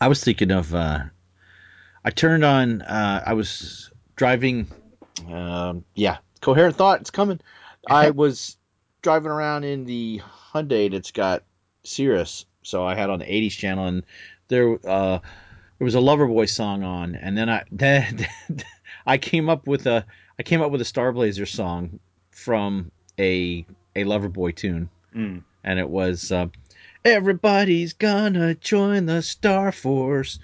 I was thinking of. Uh, I turned on. Uh, I was driving. Um, yeah, coherent thought. It's coming. I was driving around in the Hyundai that's got Sirius, so I had on the '80s channel, and there uh, there was a Loverboy song on, and then I then I came up with a I came up with a Starblazer song from a a Loverboy tune, Mm. and it was. Uh, Everybody's gonna join the Star Force.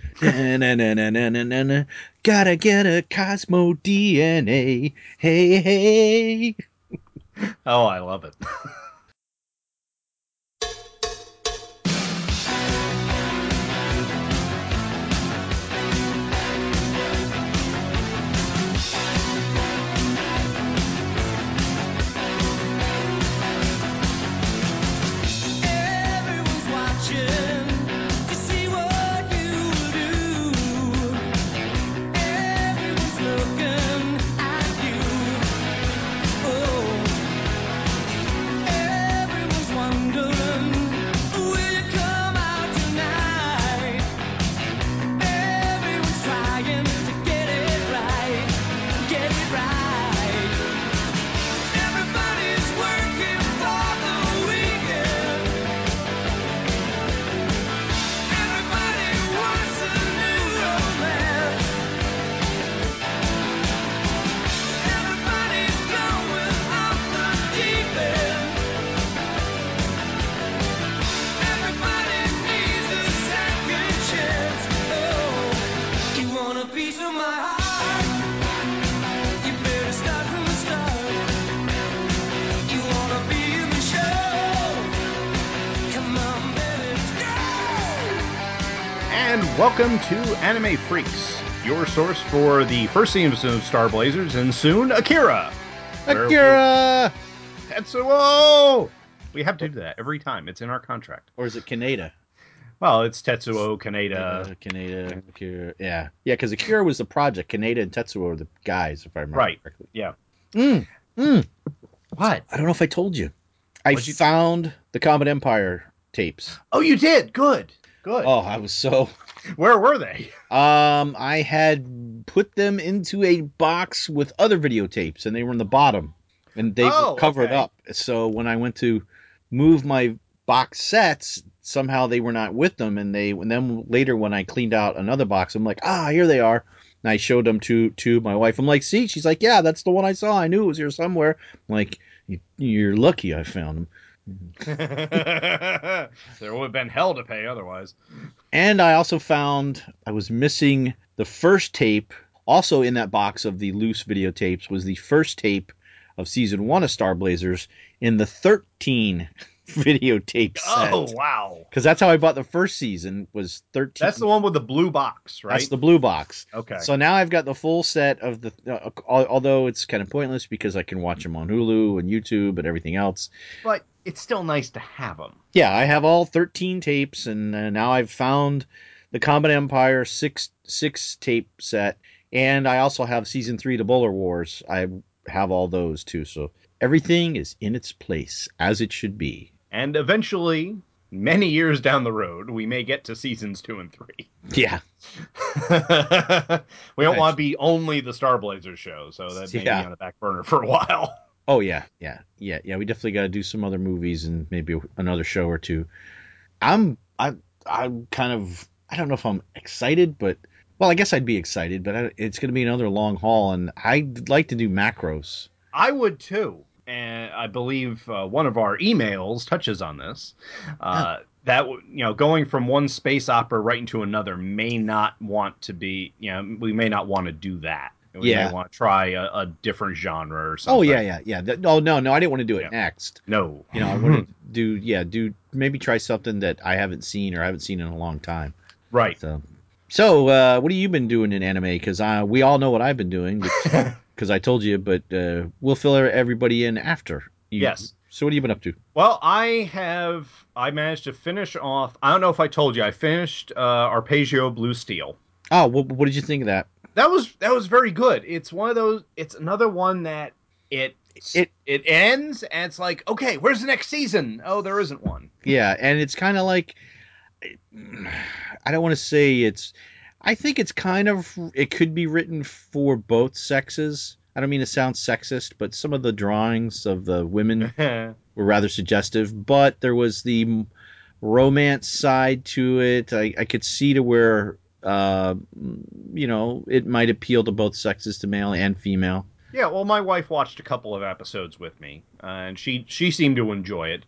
Gotta get a Cosmo DNA. Hey, hey. Oh, I love it. welcome to Anime Freaks, your source for the first season of Star Blazers and soon Akira. Akira! Tetsuo! We have to do that every time. It's in our contract. Or is it Kaneda? Well, it's Tetsuo Kaneda. Uh, Kaneda, Akira. Yeah. Yeah, because Akira was the project. Kaneda and Tetsuo were the guys, if I remember Right. correctly. Yeah. Mm, mm. What? I don't know if I told you. I What'd you- found the Comet Empire tapes. Oh, you did. Good. Good. Oh, I was so. Where were they? Um, I had put them into a box with other videotapes, and they were in the bottom, and they Oh, were covered okay. up. So when I went to move my box sets, somehow they were not with them, and they. And then later, when I cleaned out another box, I'm like, ah, here they are. And I showed them to to my wife. I'm like, see, she's like, yeah, that's the one I saw. I knew it was here somewhere. I'm like, you, you're lucky I found them. there would have been hell to pay otherwise. And I also found I was missing the first tape. Also in that box of the loose videotapes was the first tape of season one of Star Blazers in the 13 videotape set. Oh, wow. Because that's how I bought the first season was 13. That's the one with the blue box, right? That's the blue box. Okay. So now I've got the full set of the. Uh, although it's kind of pointless because I can watch them on Hulu and YouTube and everything else. but it's still nice to have them. Yeah, I have all 13 tapes, and uh, now I've found the Comet Empire six six tape set, and I also have season three to Bolar Wars. I have all those too, so everything is in its place as it should be. And eventually, many years down the road, we may get to seasons two and three. Yeah, we don't want to be only the Star Blazers show, so that may Yeah. be on the back burner for a while. Oh yeah, yeah, yeah, yeah. We definitely got to do some other movies and maybe another show or two. I'm I I'm kind of I don't know if I'm excited, but well, I guess I'd be excited, but I, it's going to be another long haul, and I'd like to do Macross. I would too. And I believe uh, one of our emails touches on this. Uh, That you know, going from one space opera right into another may not want to be. You know, we may not want to do that. We Yeah. may want to try a, a different genre or something. Oh yeah, yeah, yeah. Th- Oh no, no, I didn't want to do it Yeah. next. No, You know, I want to do yeah, do maybe try something that I haven't seen or I haven't seen in a long time. right. So, so uh, what have you been doing in anime? Because we all know what I've been doing because I told you, but uh, we'll fill everybody in after. You- Yes. So what have you been up to? Well, I have. I managed to finish off. I don't know if I told you. I finished uh, Arpeggio Blue Steel. Oh, what, what did you think of that? That was that was very good. It's one of those. It's another one that it It- it ends and it's like, okay, where's the next season? Oh, there isn't one. Yeah, and it's kind of like I don't want to say it's. I think it's kind of. It could be written for both sexes. I don't mean to sound sexist, but some of the drawings of the women were rather suggestive. But there was the romance side to it. I, I could see to where, uh, you know, it might appeal to both sexes, to male and female. Yeah, well, my wife watched a couple of episodes with me, uh, and she she seemed to enjoy it.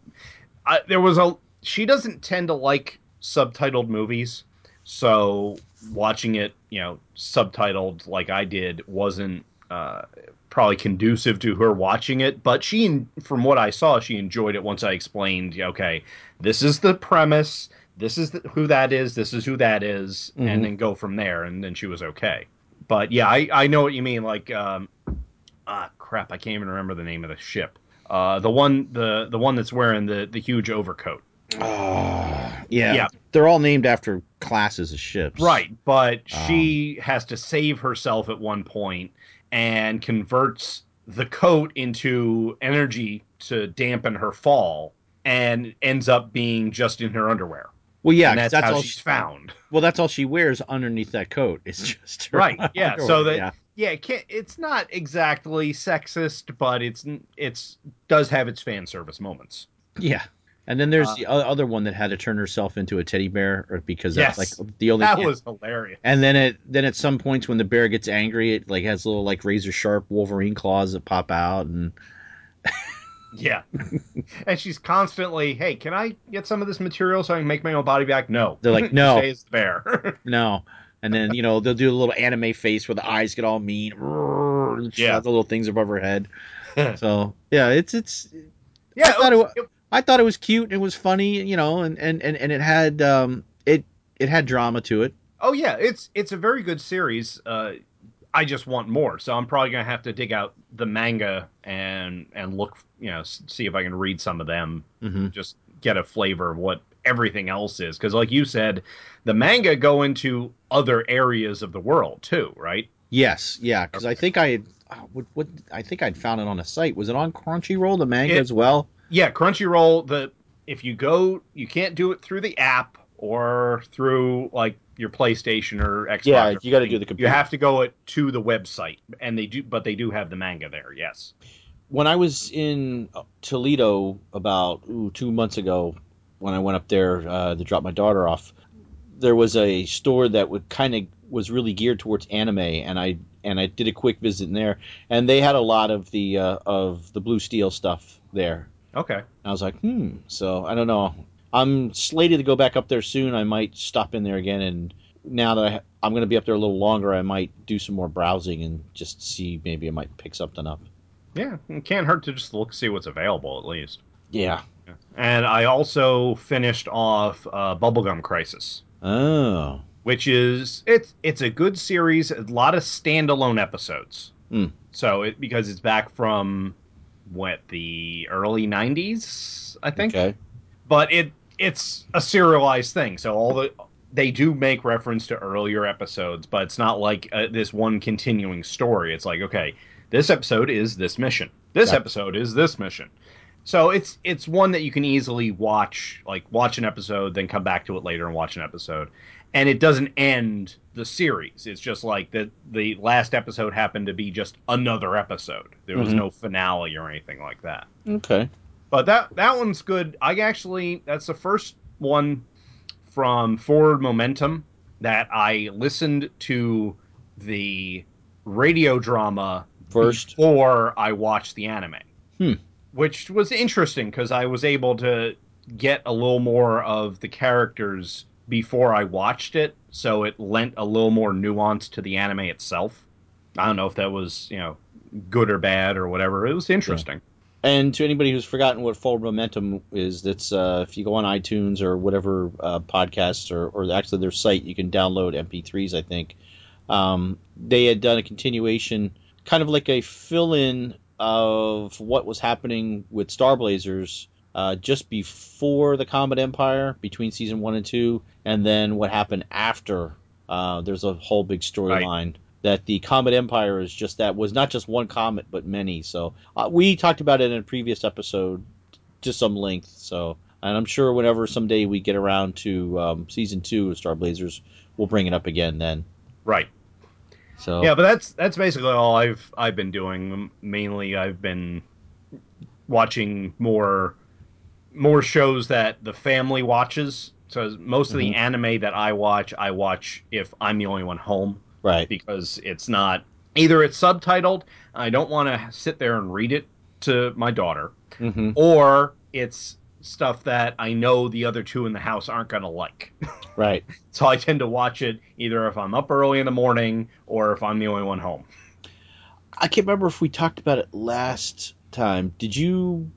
I, there was a she doesn't tend to like subtitled movies, so watching it, you know, subtitled like I did wasn't uh, probably conducive to her watching it. But she, from what I saw, she enjoyed it once I explained, okay, this is the premise, this is the, who that is, this is who that is, Mhm. and then go from there. And then she was okay. But yeah, I, I know what you mean. Like, um, ah, crap, I can't even remember the name of the ship. Uh, the one, the the one that's wearing the the huge overcoat. Oh, yeah. Yeah. They're all named after classes of ships. Right, but Um, she has to save herself at one point and converts the coat into energy to dampen her fall and ends up being just in her underwear. Well, yeah, that's, that's, how all she's she- found. Well, that's all she wears underneath that coat. It's just her Right, yeah, so that- yeah. Yeah, it can't, it's not exactly sexist, but it's it's does have its fan service moments. Yeah. And then there's Uh, the other one that had to turn herself into a teddy bear, because that's Yes. like the only. That was hilarious. And then it then at some points when the bear gets angry, it like has little like razor sharp Wolverine claws that pop out, and Yeah. and she's constantly, hey, can I get some of this material so I can make my own body back? No. They're like, no. Stay as the bear. no. And then you know they'll do a little anime face where the eyes get all mean. Yeah. the little things above her head. so yeah, it's it's. yeah, thought it it was- wa- I thought it was cute. It was funny, you know, and and and, and it had um it it had drama to it. oh yeah, it's it's a very good series. Uh, I just want more, so I'm probably gonna have to dig out the manga and and look, you know, see if I can read some of them. hmm Just get a flavor of what everything else is, because like you said, the manga go into other areas of the world too, right? Yes, yeah, because I think I had oh, what, what I think I'd found it on a site. Was it on Crunchyroll, the manga It- as well? Yeah, Crunchyroll. The if you go, you can't do it through the app or through like your PlayStation or Xbox. Yeah, or you got to do the computer. You have to go it to the website, and they do, but they do have the manga there. Yes. when I was in Toledo about ooh, two months ago, when I went up there uh, to drop my daughter off, there was a store that would kind of was really geared towards anime, and I and I did a quick visit in there, and they had a lot of the uh, of the Blue Steel stuff there. Okay. And I was like, hmm. So I don't know. I'm slated to go back up there soon. I might stop in there again, and now that I, I'm going to be up there a little longer, I might do some more browsing and just see maybe I might pick something up. Yeah, it can't hurt to just look see what's available at least. Yeah. And I also finished off uh, Bubblegum Crisis, Oh. which is it's it's a good series, a lot of standalone episodes. Hmm. So it because it's back from what the early '90s, I think. Okay. but it it's a serialized thing so all the they do make reference to earlier episodes but it's not like uh, this one continuing story. It's like okay this episode is this mission. This Yeah. episode is this mission. So it's it's one that you can easily watch like watch an episode then come back to it later and watch an episode. And it doesn't end the series. It's just like the the last episode happened to be just another episode. There was Mhm. no finale or anything like that. Okay. But that that one's good. I actually that's the first one from Forward Momentum that I listened to the radio drama First. before I watched the anime. Hmm. Which was interesting because I was able to get a little more of the characters before I watched it, so it lent a little more nuance to the anime itself. I don't know if that was, you know, good or bad or whatever. It was interesting. And to anybody who's forgotten what Forward Momentum is, that's uh, if you go on iTunes or whatever uh, podcasts or, or actually their site, you can download MP3s. I think um, they had done a continuation, kind of like a fill-in of what was happening with Star Blazers uh, just before the Comet Empire, between season one and two, and then what happened after. Uh, there's a whole big storyline that the Comet Empire is just that was not just one comet but many. So uh, we talked about it in a previous episode to some length. So and I'm sure whenever someday we get around to um, season two of Star Blazers, we'll bring it up again then. Right. So Yeah, but that's that's basically all I've I've been doing. Mainly, I've been watching more more shows that the family watches. So most of the Mhm. anime that I watch, I watch if I'm the only one home right, because it's not either it's subtitled. I don't want to sit there and read it to my daughter, hmm or it's stuff that I know the other two in the house aren't going to like. right. So I tend to watch it either if I'm up early in the morning or if I'm the only one home. I can't remember if we talked about it last time. Did you?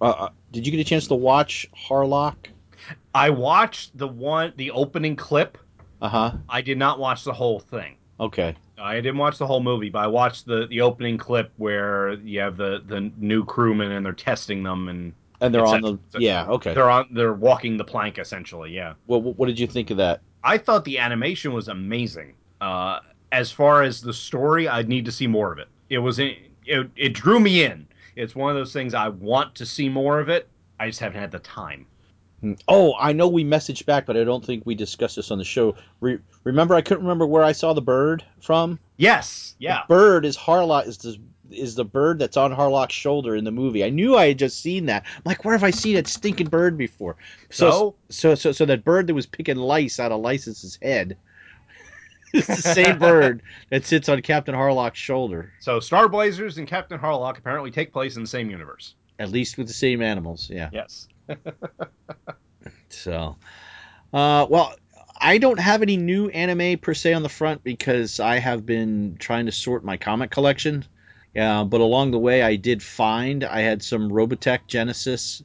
Uh, uh, did you get a chance to watch Harlock? I watched the one the opening clip. Uh huh. I did not watch the whole thing. Okay. I didn't watch the whole movie, but I watched the, the opening clip where you have the, the new crewmen and they're testing them and And they're on the. Yeah. Okay. they're on they're walking the plank essentially. Yeah, Well, what did you think of that? I thought the animation was amazing. Uh, as far as the story, I'd need to see more of it. It was it, it drew me in. It's one of those things I want to see more of it. I just haven't had the time. Mm. Oh, I know we messaged back, but I don't think we discussed this on the show. Re- remember, I couldn't remember where I saw the bird from. Yes, yeah. The bird is Harlock. Is the is the bird that's on Harlock's shoulder in the movie? I knew I had just seen that. I'm like, where have I seen that stinking bird before? So So so so, so that bird that was picking lice out of License's head. It's the same bird that sits on Captain Harlock's shoulder, so Star Blazers and Captain Harlock apparently take place in the same universe. at least with the same animals. Yeah. Yes. So, uh, well, I don't have any new anime per se on the front because I have been trying to sort my comic collection. Yeah, but along the way, I did find I had some Robotech Genesis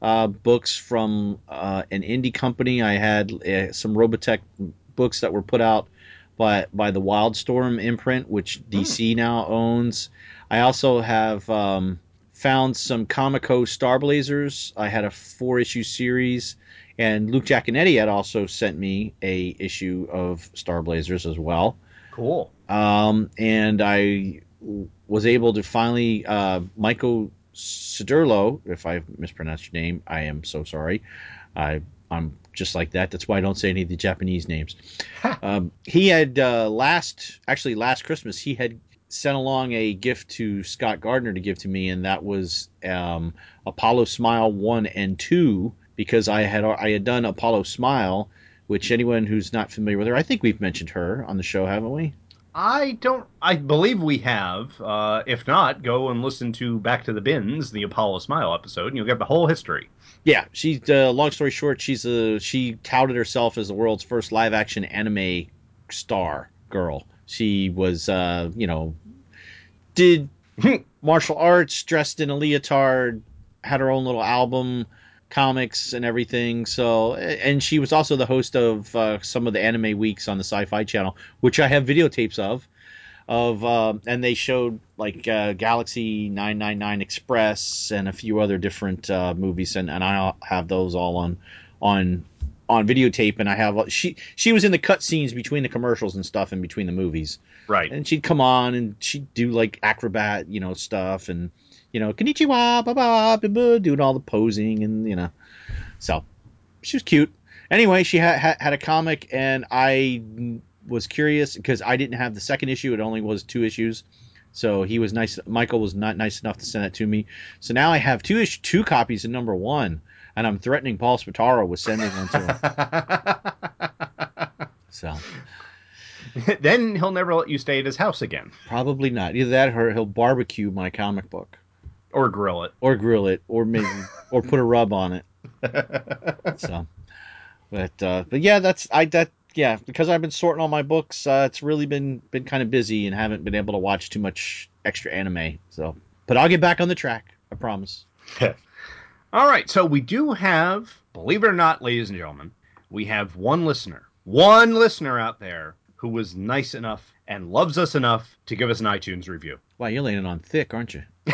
uh, books from uh, an indie company. I had uh, some Robotech books that were put out by by the Wildstorm imprint, which DC now owns. I also have um, found some Comico Star Blazers. I had a four issue series, and Luke Giaconetti had also sent me a issue of Star Blazers as well. Cool. Um, and I was able to finally uh, Michael Sidurlo, if I mispronounced your name, I am so sorry. I I'm just like that. That's why I don't say any of the Japanese names. um, he had uh, last actually last Christmas he had sent along a gift to Scott Gardner to give to me, and that was um, Apollo Smile one and two because I had I had done Apollo Smile. Which anyone who's not familiar with her, I think we've mentioned her on the show, haven't we? I don't. I believe we have. Uh, if not, go and listen to Back to the Bins, the Apollo Smile episode, and you'll get the whole history. Yeah, she's uh, long story short, she's a she touted herself as the world's first live action anime star girl. She was uh, you know did martial arts, dressed in a leotard, had her own little album, comics and everything. So and she was also the host of uh, some of the anime weeks on the Sci-Fi Channel, which I have videotapes of. Of uh, and they showed like uh, Galaxy 999 Express and a few other different uh, movies, and, and I have those all on on on videotape. And I have she she was in the cut scenes between the commercials and stuff, and between the movies Right. and she'd come on and she'd do like acrobat, you know, stuff and you know, konnichiwa, ba ba ba doing all the posing and you know, so she was cute. Anyway, she had had, had a comic and I was curious because I didn't have the second issue; it only was two issues. So he was nice. Michael was not nice enough to send it to me. So now I have two issue, two copies of number one, and I'm threatening Paul Spataro with sending one to him. So then he'll never let you stay at his house again probably not. Either that, or he'll barbecue my comic book. or grill it. or grill it, or maybe or put a rub on it. So, but uh, but yeah, that's I that yeah because I've been sorting all my books. Uh, it's really been been kind of busy and haven't been able to watch too much extra anime. So, but I'll get back on the track. I promise. All right, so we do have, believe it or not, ladies and gentlemen, we have one listener, one listener out there who was nice enough and loves us enough to give us an iTunes review. Wow, you're laying it on thick, aren't you? I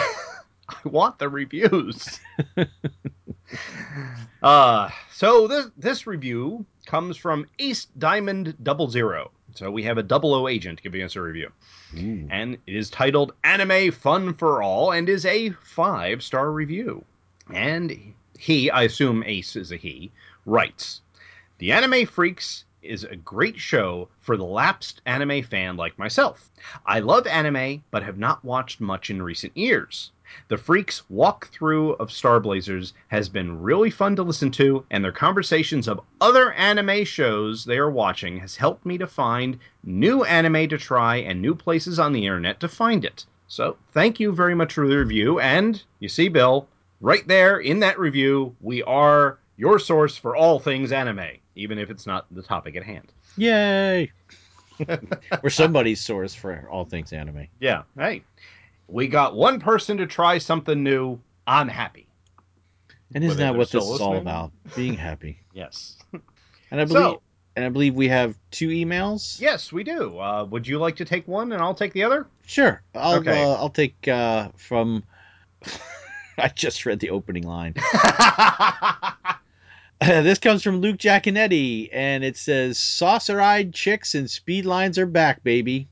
want the reviews. uh, so this this review comes from Ace Diamond Double Zero. So we have a double O agent giving us a review. Ooh. and it is titled Anime Fun for All and is a five star review. And he, I assume Ace is a he, writes The Anime Freaks is a great show for the lapsed anime fan like myself. I love anime, but have not watched much in recent years. The Freaks' walkthrough of Star Blazers has been really fun to listen to, and their conversations of other anime shows they are watching has helped me to find new anime to try and new places on the internet to find it. So, thank you very much for the review, and you see, Bill, right there in that review, we are your source for all things anime, even if it's not the topic at hand. Yay! We're somebody's source for all things anime. Yeah, hey, we got one person to try something new. I'm happy. And isn't Whether that what this still is all about? Being happy. Yes. And I believe So- and I believe we have two emails. Yes, we do. Uh, would you like to take one and I'll take the other? Sure. I'll Okay. uh, I'll take uh, from. I just read the opening line. this comes from Luke Giaconetti, and it says, "Saucer-eyed chicks and speed lines are back, baby."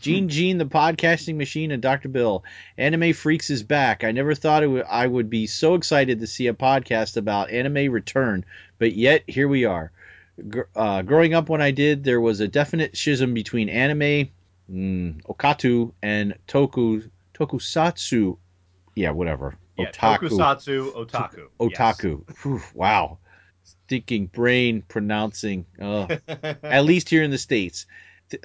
Gene Gene, the podcasting machine, and Dr. Bill, Anime Freaks is back. I never thought it would, I would be so excited to see a podcast about anime return, but yet here we are. Gr- uh, growing up when I did, there was a definite schism between anime, mm, okatu, and toku tokusatsu. Yeah, whatever. Yeah, Otaku. Tokusatsu otaku. Otaku. Whew, wow. Stinking brain pronouncing. Yes. At least here in the states.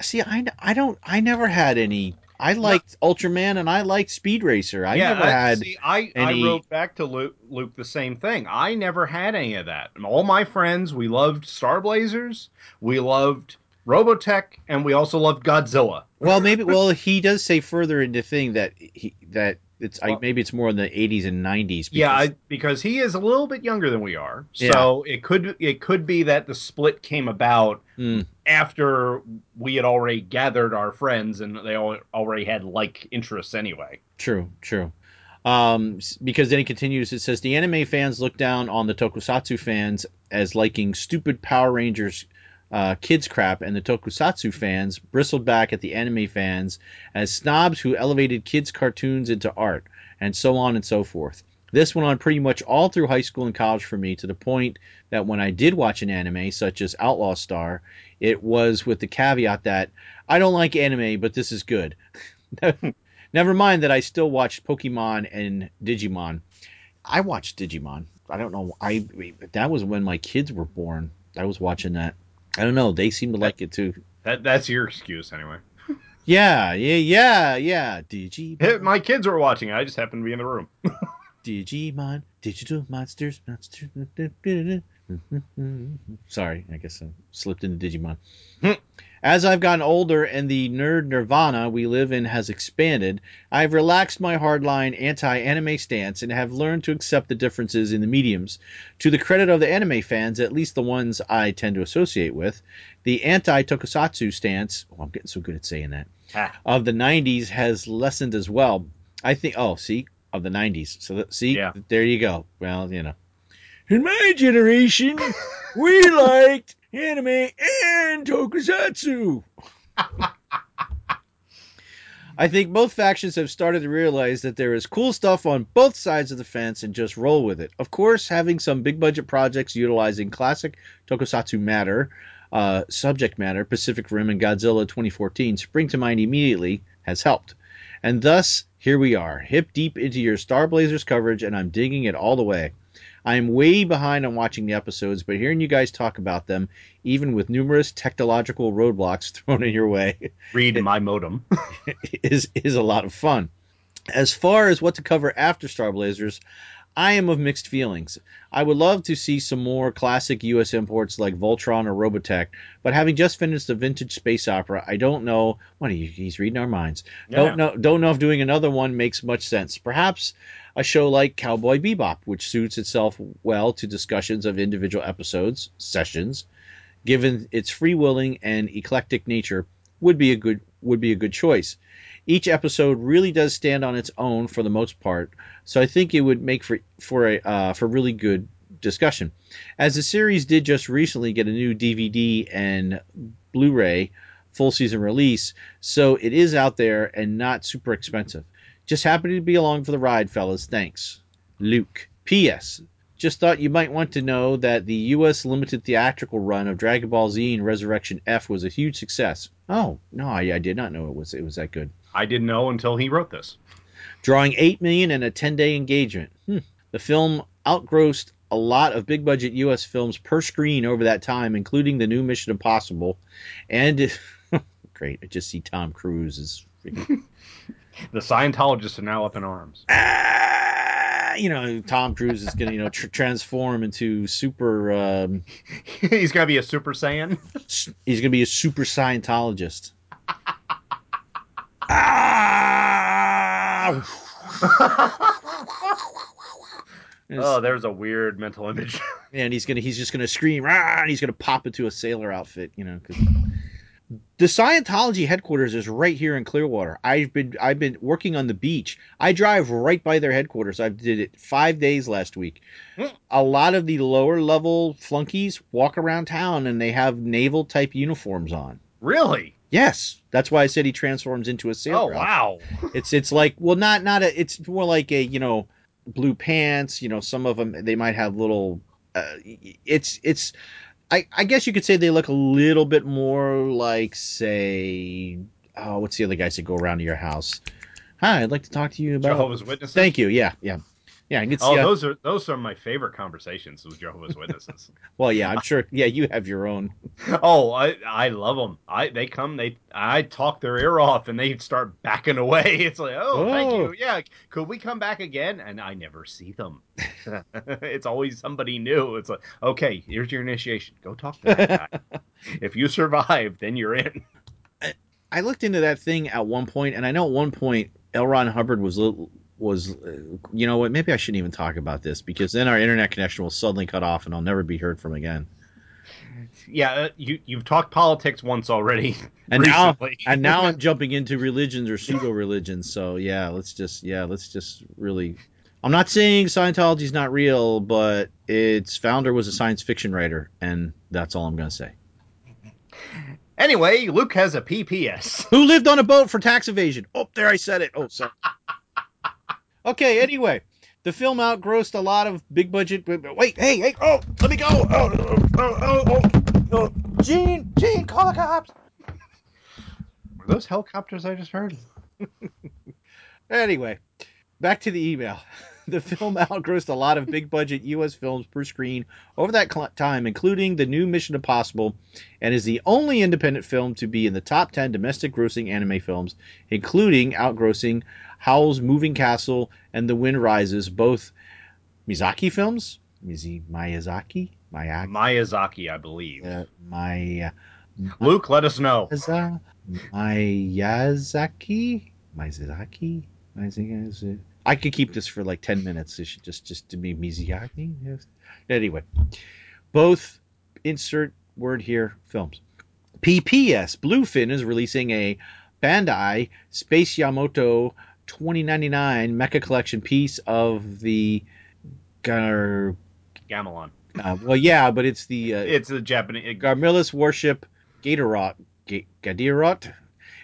See, I, I don't. I never had any. I liked Ultraman and I liked Speed Racer. I yeah, never I, had. see, I, any- I wrote back to Luke, Luke the same thing. I never had any of that. All my friends, we loved Star Blazers, we loved Robotech, and we also loved Godzilla. Well, maybe. Well, he does say further in the thing that he that it's. I, maybe it's more in the 80s and 90s. Yeah, because- I, because he is a little bit younger than we are, Yeah. so it could it could be that the split came about Mm, after we had already gathered our friends and they all already had like interests anyway. True, true. Um, because then he continues. It says the anime fans look down on the tokusatsu fans as liking stupid Power Rangers uh, kids crap, and the tokusatsu fans bristled back at the anime fans as snobs who elevated kids' cartoons into art, and so on and so forth. This went on pretty much all through high school and college for me, to the point that when I did watch an anime, such as Outlaw Star, it was with the caveat that I don't like anime, but this is good. Never mind that I still watched Pokemon and Digimon. I watched Digimon. I don't know. I that was when my kids were born. I was watching that. I don't know. They seem to like it too. That that's your excuse anyway. Yeah, yeah, yeah, yeah. Digimon, My kids were watching. it. I just happened to be in the room. Digimon, digital monsters, monsters. Sorry, I guess I slipped into Digimon. Hmm. As I've gotten older and the nerd nirvana we live in has expanded, I've relaxed my hardline anti anime stance and have learned to accept the differences in the mediums. To the credit of the anime fans, at least the ones I tend to associate with, the anti tokusatsu stance, oh, I'm getting so good at saying that, Ah. of the 90s has lessened as well. I think, oh, see, of the 90s. So, that, see, Yeah. there you go. Well, you know. In my generation, we liked anime and tokusatsu. I think both factions have started to realize that there is cool stuff on both sides of the fence and just roll with it. Of course, having some big budget projects utilizing classic tokusatsu matter, uh, subject matter, Pacific Rim and Godzilla 2014 spring to mind immediately has helped. And thus, here we are, hip deep into your Star Blazers coverage, and I'm digging it all the way. I am way behind on watching the episodes, but hearing you guys talk about them, even with numerous technological roadblocks thrown in your way, Read my modem. is is a lot of fun. As far as what to cover after Star Blazers, I am of mixed feelings. I would love to see some more classic US imports like Voltron or Robotech, but having just finished the vintage space opera, I don't know. What he, he's reading our minds. Don't know. Don't know if doing another one makes much sense. Perhaps a show like Cowboy Bebop, which suits itself well to discussions of individual episodes, sessions, given its free-willing and eclectic nature, would be a good would be a good choice. Each episode really does stand on its own for the most part, so I think it would make for for a uh, for really good discussion. As the series did just recently get a new DVD and Blu-ray full season release, so it is out there and not super expensive. Just happy to be along for the ride, fellas. Thanks. Luke. P.S. just thought you might want to know that the U.S. limited theatrical run of Dragon Ball Z and Resurrection F was a huge success. Oh no, I, I did not know it was it was that good. I didn't know until he wrote this. Drawing eight million in a ten day engagement. Hmm. The film outgrossed a lot of big budget U.S. films per screen over that time, including the new Mission Impossible, and great. I just see Tom Cruise is The Scientologists are now up in arms. ah, you know, Tom Cruise is gonna, you know, tr- transform into super. Um, He's gonna be a Super Saiyan. he's gonna be a super Scientologist. Ah! Oh, there's a weird mental image. and he's gonna, he's just gonna scream, Rah! and he's gonna pop into a sailor outfit, you know. 'cause- The Scientology headquarters is right here in Clearwater. I've been, I've been working on the beach. I drive right by their headquarters. I did it five days last week. Hmm. A lot of the lower level flunkies walk around town and they have naval type uniforms on. really? Yes, that's why I said he transforms into a sailor. Oh wow. It's it's like well, not not a. It's more like a you know blue pants. You know, some of them they might have little. Uh, it's it's. I, I guess you could say they look a little bit more like, say, oh, what's the other guys that go around to your house? Hi, I'd like to talk to you about. Jehovah's Witnesses. Thank you. Yeah, yeah, yeah. I can oh, see. Oh, how- those are those are my favorite conversations with Jehovah's Witnesses. well, yeah, I'm sure. Yeah, you have your own. oh, I I love them. I they come they I talk their ear off and they start backing away. It's like oh, thank Oh. you yeah. Could we come back again? And I never see them. it's always somebody new. It's like okay, here's your initiation. Go talk to that guy. if you survive, then you're in. I looked into that thing at one point, and I know at one point L. Ron Hubbard was was, uh, you know what? Maybe I shouldn't even talk about this because then our internet connection will suddenly cut off, and I'll never be heard from again. Yeah, uh, you you've talked politics once already. And now, and now I'm jumping into religions or pseudo religions. So yeah, let's just yeah, let's just really. I'm not saying Scientology's not real, but its founder was a science fiction writer, and that's all I'm gonna say. anyway, Luke has a PPS. Who lived on a boat for tax evasion? Oh, there I said it. Oh, sorry. okay, anyway. The film outgrossed a lot of big budget. Wait, hey, hey, oh, let me go. Oh, oh, oh, oh, oh, oh. Gene, Gene, call the cops. Were those helicopters I just heard? Anyway, back to the email. The film outgrossed a lot of big budget U.S. films per screen over that cl- time, including the new Mission Impossible, and is the only independent film to be in the top 10 domestic grossing anime films, including outgrossing Howl's Moving Castle and The Wind Rises, both Miyazaki films. Mizi Miyazaki? Miyazaki? Miyazaki, I believe. Uh, Maya, Luke, let us know. Miyazaki? Miyazaki? Miyazaki? Miyazaki? I could keep this for like 10 minutes. It should just, just to be Miyazaki. Yes. Anyway, both insert word here films. PPS Bluefin is releasing a Bandai Space Yamato 2099 Mecha Collection piece of the Gar, Gamelon. uh, well, yeah, but it's the uh, It's a Japanese. Garmillis warship Gatorot. Ga- Gadirot.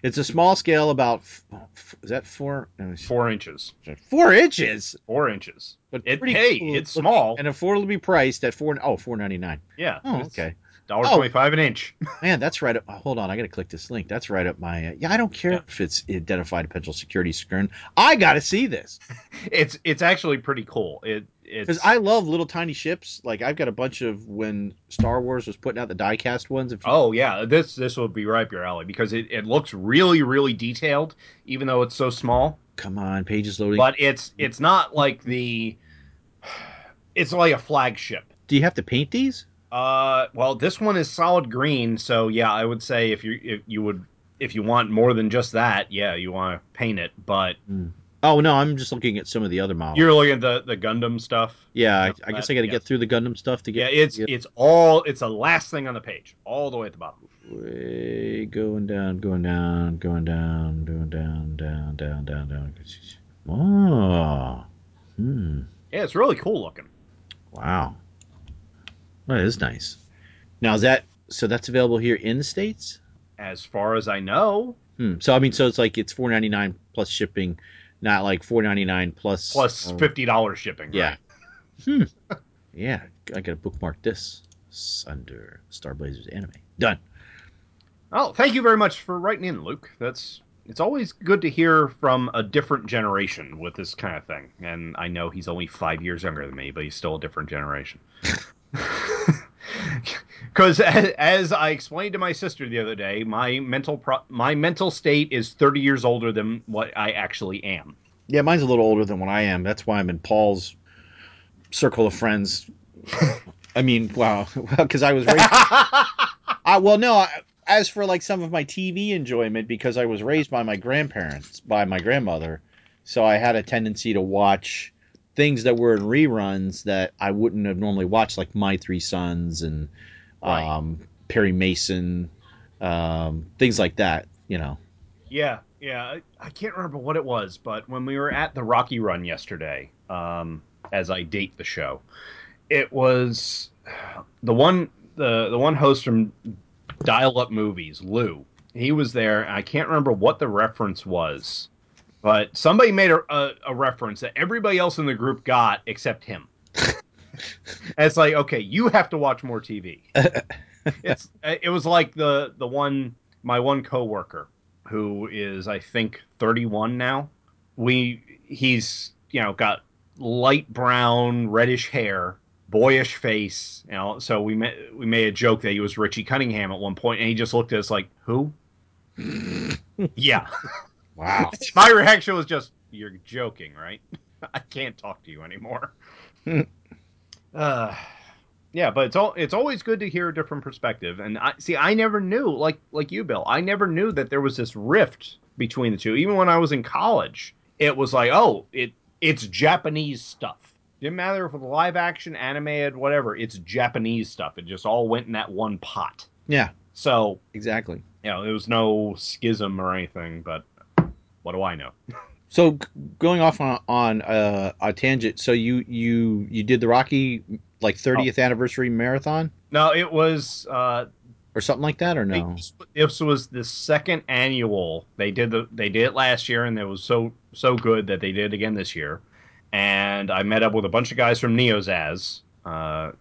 It's a small scale, about f- f- is that four? No, Four inches. four inches, Four inches. but It, hey, cool it's looking small. and affordably priced at four oh four ninety nine. Yeah. Oh, okay, Dollar Oh. twenty five an inch. man, that's right up. oh, hold on, I gotta click this link. That's right up my. Uh, yeah, I don't care Yeah. if it's identified a potential security screen. I gotta see this It's it's actually pretty cool. It because I love little tiny ships. Like I've got a bunch of when Star Wars was putting out the diecast ones. You, Oh yeah, this this will be right up your alley because it, it looks really really detailed, even though it's so small. come on, pages loading. But it's it's not like the. It's like a flagship. Do you have to paint these? Uh, well, this one is solid green, so yeah, I would say if you if you would if you want more than just that, yeah, you want to paint it. But Oh no, I'm just looking at some of the other models. you're looking at the the Gundam stuff. Yeah, I, I guess I got to yeah. get through the Gundam stuff to Yeah, get. it's yeah. it's all it's the last thing on the page, all the way at the bottom. way going down, going down, going down, going down, down, down, down, down. Oh, hmm, Yeah, it's really cool looking. wow, that is nice. Now is that so? That's available here in the states. As far as I know, Hmm. So I mean, so it's like it's four ninety nine plus shipping, not like four ninety nine plus plus uh, fifty dollars shipping. Yeah. right? Yeah, I gotta bookmark this under Star Blazers anime. Done. Oh, thank you very much for writing in, Luke. That's it's always good to hear from a different generation with this kind of thing. And I know he's only five years younger than me, but he's still a different generation. Because as, as I explained to my sister the other day, my mental pro- my mental state is thirty years older than what I actually am. Yeah, mine's a little older than what I am. That's why I'm in Paul's circle of friends. I mean, wow, well, because I was raised. I, well, no. I, as for like some of my TV enjoyment, because I was raised by my grandparents, by my grandmother, so I had a tendency to watch things that were in reruns that I wouldn't have normally watched, like My Three Sons and Right. um, Perry Mason, um, things like that. You know. Yeah, yeah. I, can't remember what it was, but when we were at the Rocky Run yesterday, um, as I date the show, it was the one the the one host from Dial Up Movies, Lou. He was there. I can't remember what the reference was, but somebody made a, a, a reference that everybody else in the group got except him. it's like, okay, you have to watch more TV. it's it was like the the one my one coworker who is I think 31 now. We he's you know got light brown reddish hair, boyish face, you know. So we made we made a joke that he was Richie Cunningham at one point, and he just looked at us like, "Who?" yeah. Wow. My reaction was just, "You're joking, right? I can't talk to you anymore." uh, yeah, but it's all it's always good to hear a different perspective. And I see, I never knew, like like you, Bill, I never knew that there was this rift between the two. Even when I was in college, it was like, oh, it it's Japanese stuff. Didn't matter if it was live action, animated, whatever. It's Japanese stuff. It just all went in that one pot. Yeah. So Exactly. you know, there was no schism or anything. But what do I know? So g- going off on, on uh, a tangent, so you you you did the Rocky like 30th anniversary marathon No, it was uh, or something like that, or no? This- This was the second annual. They did the they did it last year, and it was so so good that they did it again this year. And I met up with a bunch of guys from Neozaz, uh,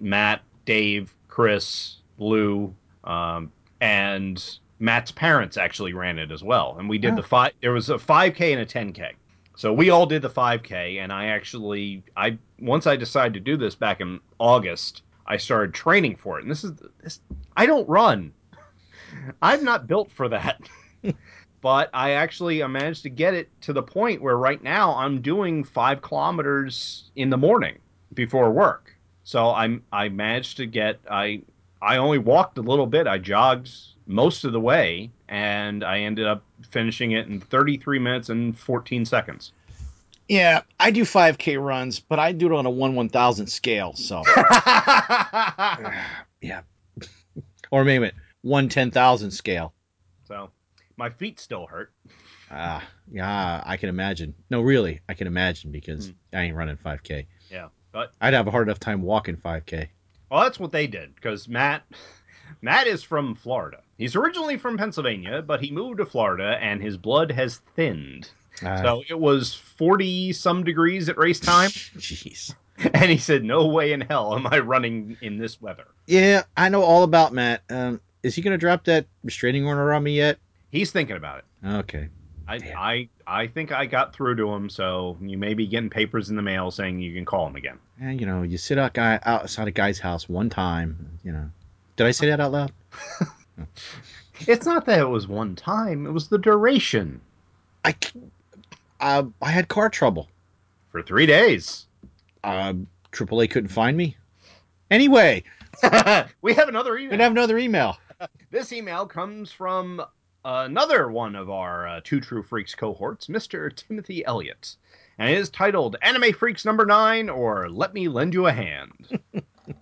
Matt, Dave, Chris, Lou, um, and Matt's parents actually ran it as well. And we did Oh. the five. There was a five k and a ten k. So we all did the 5K, and I actually, I once I decided to do this back in August, I started training for it. And this is this, I don't run. I'm not built for that. but I actually I managed to get it to the point where right now I'm doing five kilometers in the morning before work. So I'm I managed to get I I only walked a little bit. I jogged most of the way, and I ended up finishing it in 33 minutes and 14 seconds. Yeah, I do 5K runs, but I do it on a one one thousand scale. So yeah, or maybe it one ten thousand scale. so my feet still hurt. Ah, yeah, I can imagine. No, really, I can imagine because Hmm. I ain't running 5K. Yeah, but I'd have a hard enough time walking 5K. Well, that's what they did because Matt, Matt is from Florida. He's originally from Pennsylvania, but he moved to Florida, and his blood has thinned. Ah, So it was forty some degrees at race time, jeez. and he said, "No way in hell am I running in this weather." Yeah, I know all about Matt. Um, is he gonna drop that restraining order on me yet? He's thinking about it. Okay. I, Damn. I, I think I got through to him, so you may be getting papers in the mail saying you can call him again. And you know, you sit out guy outside a guy's house one time. You know, did I say that out loud? It's not that it was one time; it was the duration I, uh, I had car trouble. for three days. Uh, AAA couldn't find me. Anyway, we have another email. we have another email. This email comes from another one of our uh, Two True Freaks cohorts, Mr. Timothy Elliott. And it is titled Anime Freaks Number 9 or Let Me Lend You a Hand.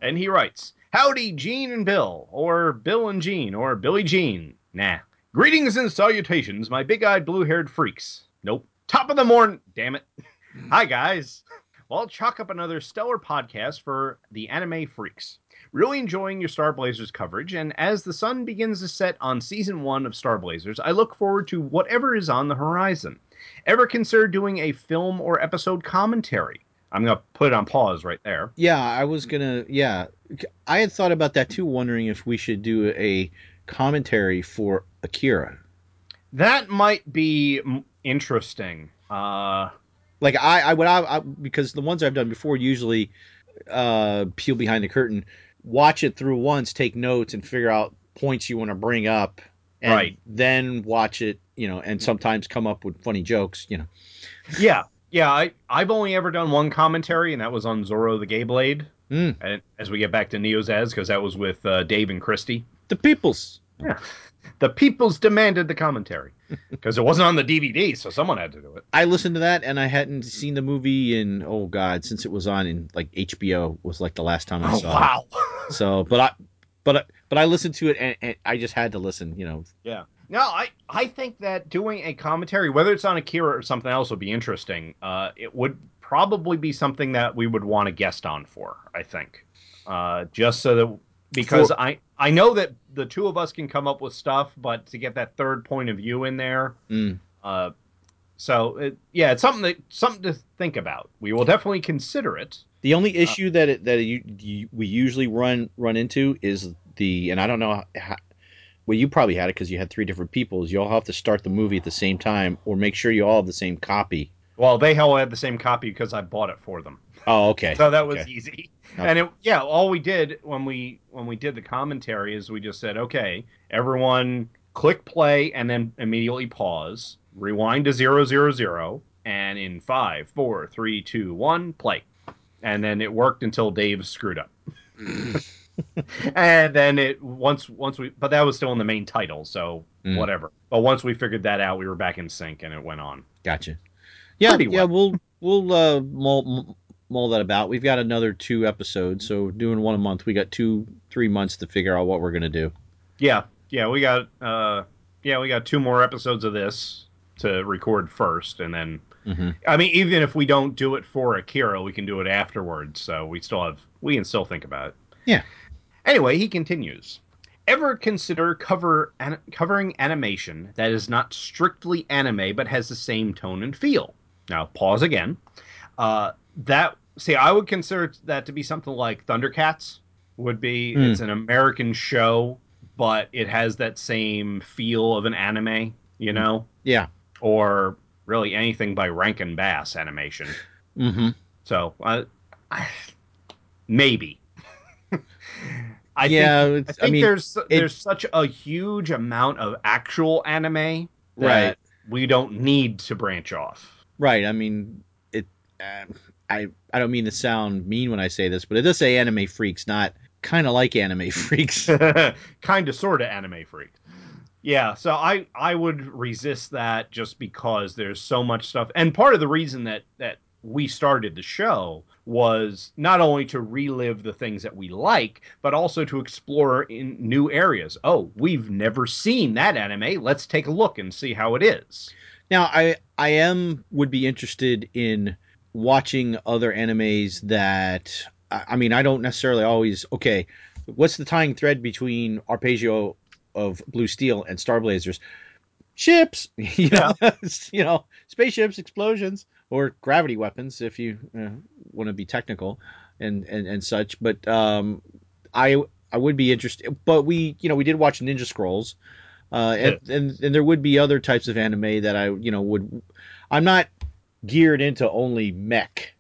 and he writes Howdy, Gene and Bill, or Bill and Gene, or Billy Jean. Nah. Greetings and salutations, my big eyed blue haired freaks. Nope. Top of the morning. Damn it. Hi, guys. Well, I'll chalk up another stellar podcast for the Anime Freaks. Really enjoying your Star Blazers coverage, and as the sun begins to set on season one of Star Blazers, I look forward to whatever is on the horizon. Ever consider doing a film or episode commentary? I'm gonna put it on pause right there. Yeah, I was gonna. Yeah, I had thought about that too, wondering if we should do a commentary for Akira. That might be interesting. Uh, Like I, I would, I, I because the ones I've done before usually uh, peel behind the curtain, watch it through once, take notes, and figure out points you want to bring up, and Right. then watch it. You know, and sometimes come up with funny jokes. You know. yeah, yeah. I I've only ever done one commentary, and that was on Zorro the Gay Blade. Mm. And as we get back to Neozaz, because that was with uh, Dave and Christie. The peoples. Yeah. The people's demanded the commentary because it wasn't on the DVD, so someone had to do it. I listened to that, and I hadn't seen the movie in oh god since it was on in like HBO was like the last time I Oh saw. it. wow! So, but I, but I, but I listened to it, and, and I just had to listen. You know. Yeah. No, I I think that doing a commentary, whether it's on Akira or something else, would be interesting. Uh, it would probably be something that we would want a guest on for. I think, uh, just so that because For- I I know that the two of us can come up with stuff, but to get that third point of view in there, Mm. uh, so it, yeah, it's something that something to think about. We will definitely consider it. The only issue that it, that you, you, we usually run run into is the, and I don't know how. Well, you probably had it because you had three different people. Is you all have to start the movie at the same time, or make sure you all have the same copy. Well, they all had the same copy because I bought it for them. Oh, okay. So that was Okay. easy. Okay. And it, yeah, all we did when we when we did the commentary is we just said, okay, everyone click play and then immediately pause, rewind to zero zero zero, and in five, four, three, two, one, play. And then it worked until Dave screwed up. and then it once once we but that was still in the main title, so Mm. whatever. But once we figured that out, we were back in sync and it went on. Gotcha. Yeah, Pretty yeah. We'll we'll uh, mull, mull that about. We've got another two episodes, so doing one a month. We got two, three months to figure out what we're gonna do. Yeah, yeah, we got uh yeah, we got two more episodes of this to record first and then hmm I mean even if we don't do it for Akira, we can do it afterwards, so we still have we can still think about it. Yeah. Anyway, he continues. Ever consider cover an, covering animation that is not strictly anime but has the same tone and feel? Now, pause again. Uh, that see, I would consider that to be something like Thundercats would be. Hmm. It's an American show, but it has that same feel of an anime, you know, Yeah. or really anything by Rankin Bass Animation. hmm So, uh, I, maybe. I yeah. think, I think mean, there's there's such a huge amount of actual anime that Right. we don't need to branch off. Right. I mean, it. Um, I I don't mean to sound mean when I say this, but it does say anime freaks, not kind of like anime freaks. kind of sort of anime freak. Yeah, so I I would resist that just because there's so much stuff. And part of the reason that that we started the show was not only to relive the things that we like, but also to explore in new areas. Oh, we've never seen that anime. Let's take a look and see how it is. now, I I am would be interested in watching other animes that. I mean, I don't necessarily always. Okay, what's the tying thread between Arpeggio of Blue Steel and Star Blazers? Ships, you know, you know, spaceships, explosions, or gravity weapons, if you uh, want to be technical, and, and and such. But um, I I would be interested. But we, you know, we did watch Ninja Scrolls, uh, and, and and there would be other types of anime that I, you know, would. I'm not geared into only mech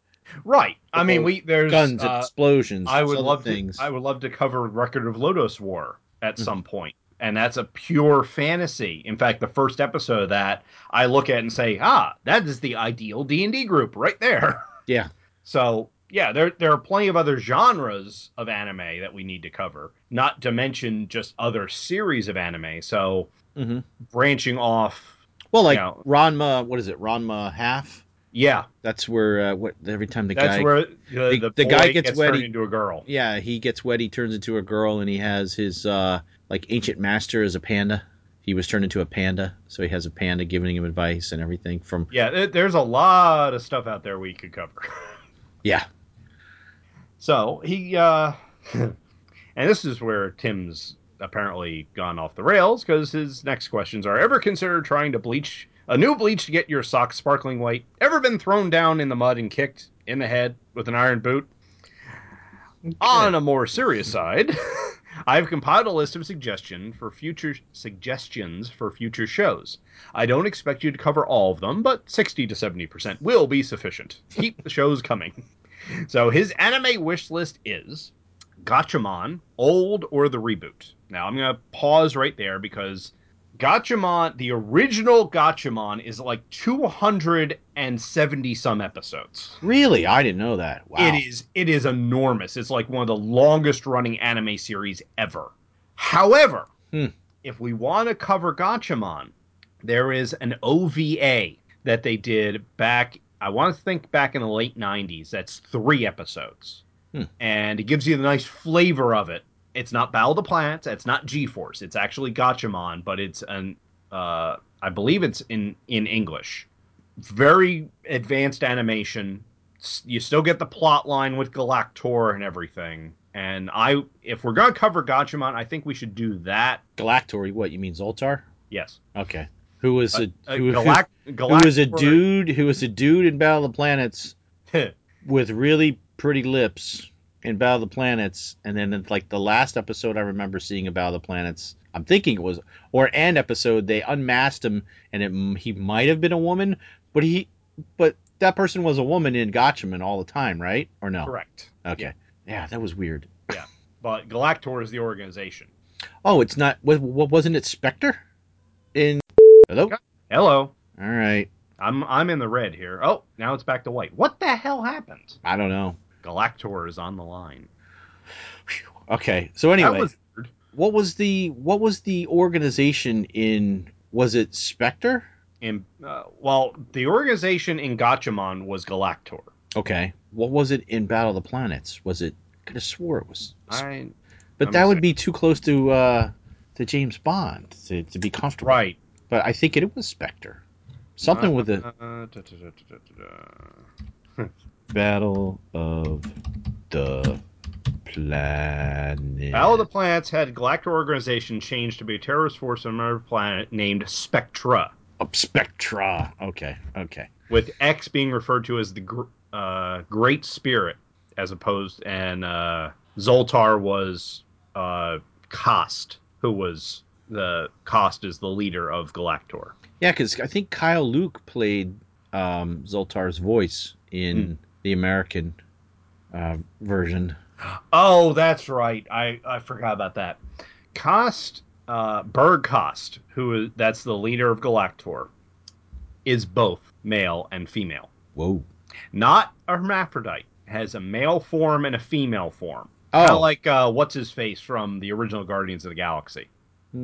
Right. I mean, we there's guns, uh, explosions. I would love things. to. I would love to cover Record of Lodoss War at Mhm. some point, and that's a pure fantasy. In fact, the first episode of that I look at and say, ah, that is the ideal D and D group right there. Yeah. So yeah, there there are plenty of other genres of anime that we need to cover. Not to mention just other series of anime. So Mhm. branching off, Well, like Yeah. Ranma, what is it? Ranma half. yeah, That's where uh, what every time the that's guy, where the, the- the, guy gets wet, turned he- into a girl. yeah, he gets wet. He turns into a girl, and he has his uh, like ancient master as a panda. He was turned into a panda, so he has a panda giving him advice and everything. From Yeah, there- there's a lot of stuff out there we could cover. yeah, So he, uh, and this is where Tim's apparently gone off the rails because his next questions are: Ever considered trying to bleach a new bleach to get your socks sparkling white? Ever been thrown down in the mud and kicked in the head with an iron boot. On a more serious side, I've compiled a list of suggestion for future suggestions for future shows. I don't expect you to cover all of them, but 60 to 70% will be sufficient. Keep the shows coming. So his anime wish list is Gatchaman, old or the reboot. Now I'm gonna pause right there because Gatchaman, the original Gatchaman, is like 270 some episodes. Really? I didn't know that. Wow. It is it is enormous. It's like one of the longest running anime series ever. However, Hmm. if we want to cover Gatchaman, there is an OVA that they did back I want to think back in the late 90s. That's 3 episodes. Hmm. And it gives you the nice flavor of it. It's not Battle of the Planets, it's not G-Force. It's actually Gatchaman, but it's an uh I believe it's in in English very advanced animation. You still get the plot line with Galactor and everything. And I, if we're gonna cover Gatchaman, I think we should do that. Galactor. What you mean, Zoltar? Yes, Okay. Who was a Uh, who, Galac- who was a dude who was a dude in Battle of the Planets with really pretty lips in Battle of the Planets, and then like the last episode I remember seeing in Battle of the Planets, I'm thinking it was or an episode they unmasked him, and it he might have been a woman, but he but that person was a woman in Gatchaman all the time, right? Or no? correct. Okay. Yeah, that was weird. Yeah, but Galactor is the organization. Oh, it's not. What, what wasn't it? Spectre? In hello. Hello, All right. I'm I'm in the red here. Oh, now it's back to white. What the hell happened? I don't know. Galactor is on the line. Okay. So anyway, was what was the what was the organization in? Was it Spectre? In uh, well, the organization in Gatchaman was Galactor. Okay. What was it in Battle of the Planets? Was it? Could have swore it was. I but let that would see. be too close to uh to James Bond to, to be comfortable. right. But I think it was Spectre. Something with Uh, da, da. Battle of the Planet. Battle of the Planets had Galactor organization changed to be a terrorist force on another planet named Spectra, Oh, Spectra. Okay. Okay. with X being referred to as the gr- uh, Great Spirit, as opposed, and uh, Zoltar was uh, Katse, who was the Katse is the leader of Galactor. Yeah, because I think Keye Luke played um, Zoltar's voice in Hmm. The American uh, version. Oh, that's right. I, I forgot about that. Katse, uh, Berg Katse, who is that's the leader of Galactor, is both male and female. Whoa. Not a hermaphrodite. Has a male form and a female form. Oh, Kind of like uh, what's his face from the original Guardians of the Galaxy, mm,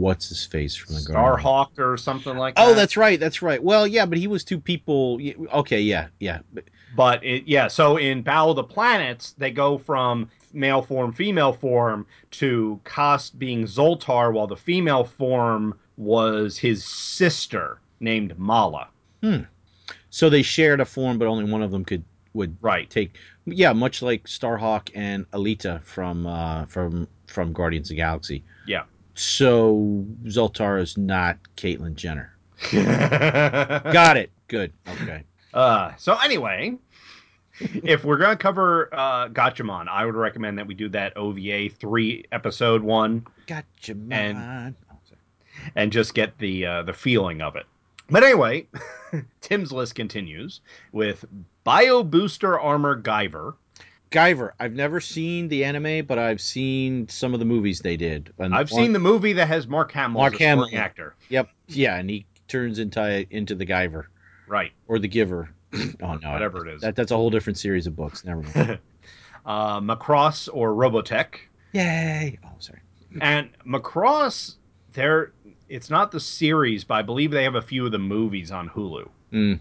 what's his face from the? Starhawk or something like that. Oh, that's right. That's right. Well, yeah, but he was two people. Okay, yeah, yeah. But, But it, yeah, so in Battle of the Planets, they go from male form, female form to Katse being Zoltar, while the female form was his sister named Mala. Hmm. so they shared a form, but only one of them could would Right. take. Yeah, much like Starhawk and Aleta from uh, from from Guardians of the Galaxy. So Zoltar is not Caitlyn Jenner. Got it. Good. Okay. Uh, so anyway, if we're gonna cover uh, Gatchaman, I would recommend that we do that OVA three episode one Gotcha, And- man. Oh, and just get the uh, the feeling of it. But anyway, Tim's list continues with Bio Booster Armor Guyver. Guyver. I've never seen the anime, but I've seen some of the movies they did. And I've seen the movie that has Mark Hamill Mark Hamill. actor. Yep. Yeah, and he turns into into the Guyver Right, or the Giver. oh no, whatever it is. That, that's a whole different series of books. Never mind. Uh, Macross or Robotech. Yay! Oh, sorry. And Macross, there it's not the series, but I believe they have a few of the movies on Hulu. Mm.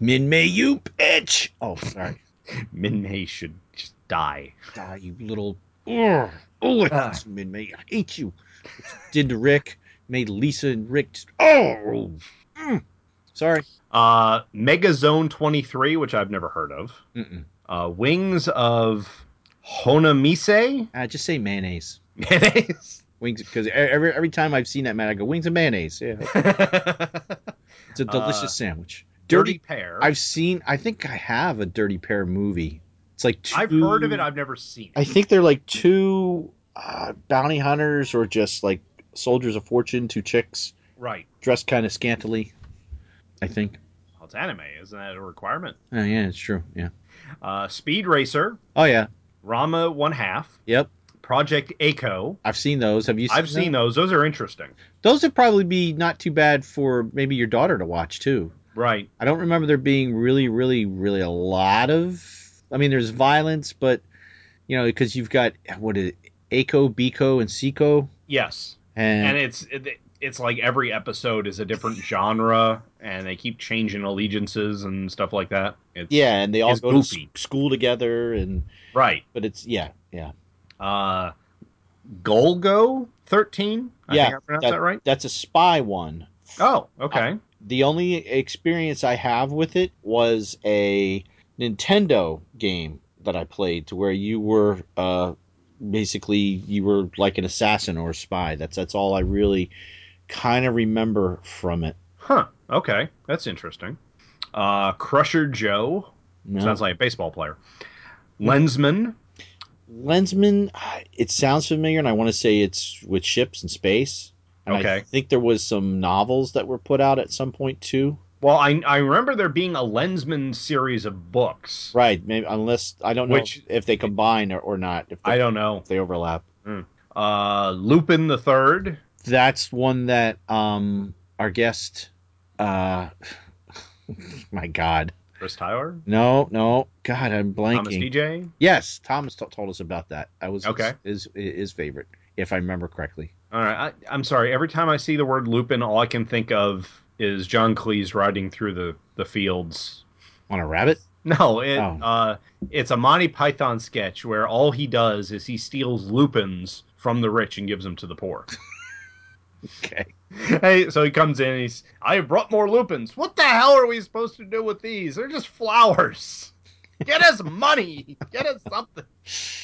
Min May you bitch. Oh, sorry. Min May should just die. Die, you little. Ugh. Oh, I Ah. Min May. I hate you. Did to Rick. Made Lisa and Rick. Just, oh. Mm. Sorry. Uh, Mega Zone 23, which I've never heard of. Mm-mm. Uh, Wings of Honneamise. Uh, just say mayonnaise. Mayonnaise. Wings, because every every time I've seen that man, I go wings and mayonnaise. Yeah, it's a delicious Uh, sandwich. Dirty, Dirty. Pair. I've seen. I think I have a Dirty Pair movie. It's like two, I've heard of it. I've never seen it. I think they're like two uh, bounty hunters or just like soldiers of fortune, two chicks Right. dressed kind of scantily. I think. Well, it's anime. Isn't that a requirement? Oh, yeah, it's true. Yeah. Uh, Speed Racer, Oh yeah. Ranma One Half, Yep. Project A-ko. I've seen those. Have you? Seen I've seen those. Those are interesting. Those would probably be not too bad for maybe your daughter to watch too. Right. I don't remember there being really, really, really a lot of. I mean, there's violence, but you know, because you've got what is it, A-ko, B-ko, and C-ko, Yes. and, and it's it, it's like every episode is a different genre, and they keep changing allegiances and stuff like that. It's, yeah, and they all go goofy. to school together, and right. but it's yeah, yeah, Uh, Golgo thirteen. I Yeah, think I pronounced that, right. that's a spy one. Oh, okay. The only experience I have with it was a Nintendo game that I played, to where you were uh, basically you were like an assassin or a spy. That's that's all I really kind of remember from it. Huh. Okay, that's interesting. Uh, Crusher Joe No. sounds like a baseball player. Lensman. Lensman, it sounds familiar, and I want to say it's with ships and space. And I think there was some novels that were put out at some point too. Well, I I remember there being a Lensman series of books. Right, maybe unless I don't know Which- if they combine or, or not. If they, I don't know. if they overlap. Uh, Lupin the Third. That's one that um our guest uh my god. Chris Tyler. No, no. God, I'm blanking. Thomas DJ. Yes, Thomas t- told us about that. I was Okay. his, his his favorite if I remember correctly. All right. I, I'm sorry. Every time I see the word Lupin, all I can think of is John Cleese riding through the, the fields. On a rabbit? No, it, Oh. uh, it's a Monty Python sketch where all he does is he steals lupins from the rich and gives them to the poor. Okay. hey, so he comes in and he's, I brought more lupins. What the hell are we supposed to do with these? They're just flowers. Get us money. Get us something.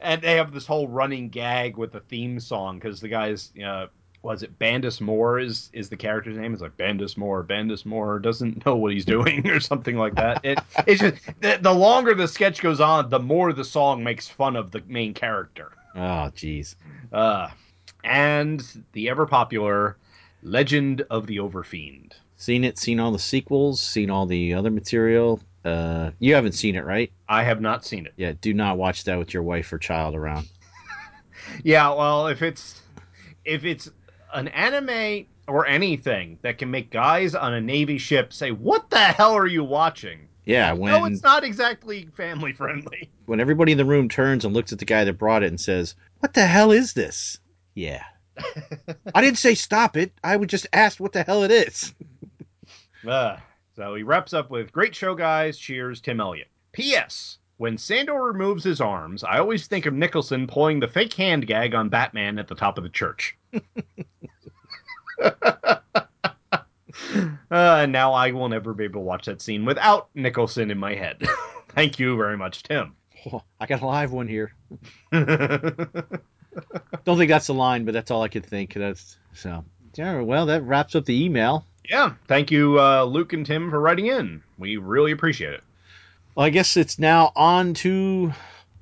And they have this whole running gag with the theme song because the guy's, uh, was it Bandus Moore is is the character's name? It's like Bandus Moore. Bandus Moore doesn't know what he's doing or something like that. It, it's just the, the longer the sketch goes on, the more the song makes fun of the main character. Oh, jeez. Uh, and the ever popular Legend of the Overfiend. Seen it, seen all the sequels, seen all the other material. Uh, you haven't seen it, right? I have not seen it. Yeah, do not watch that with your wife or child around. Yeah, well, if it's if it's an anime or anything that can make guys on a navy ship say, "What the hell are you watching?" Yeah, when no, it's not exactly family friendly. when everybody in the room turns and looks at the guy that brought it and says, "What the hell is this?" Yeah. I didn't say stop it. I would just ask what the hell it is. Uh, so he wraps up with Great show, guys. Cheers, Tim Elliott. P.S. When Sandor removes his arms, I always think of Nicholson pulling the fake hand gag on Batman at the top of the church. uh, and now I will never be able to watch that scene without Nicholson in my head. Thank you very much, Tim. Oh, I got a live one here. Don't think that's the line, but that's all I could think. That's so. Yeah, well, that wraps up the email. Thank you, uh, Luke and Tim, for writing in. We really appreciate it. Well, I guess it's now on to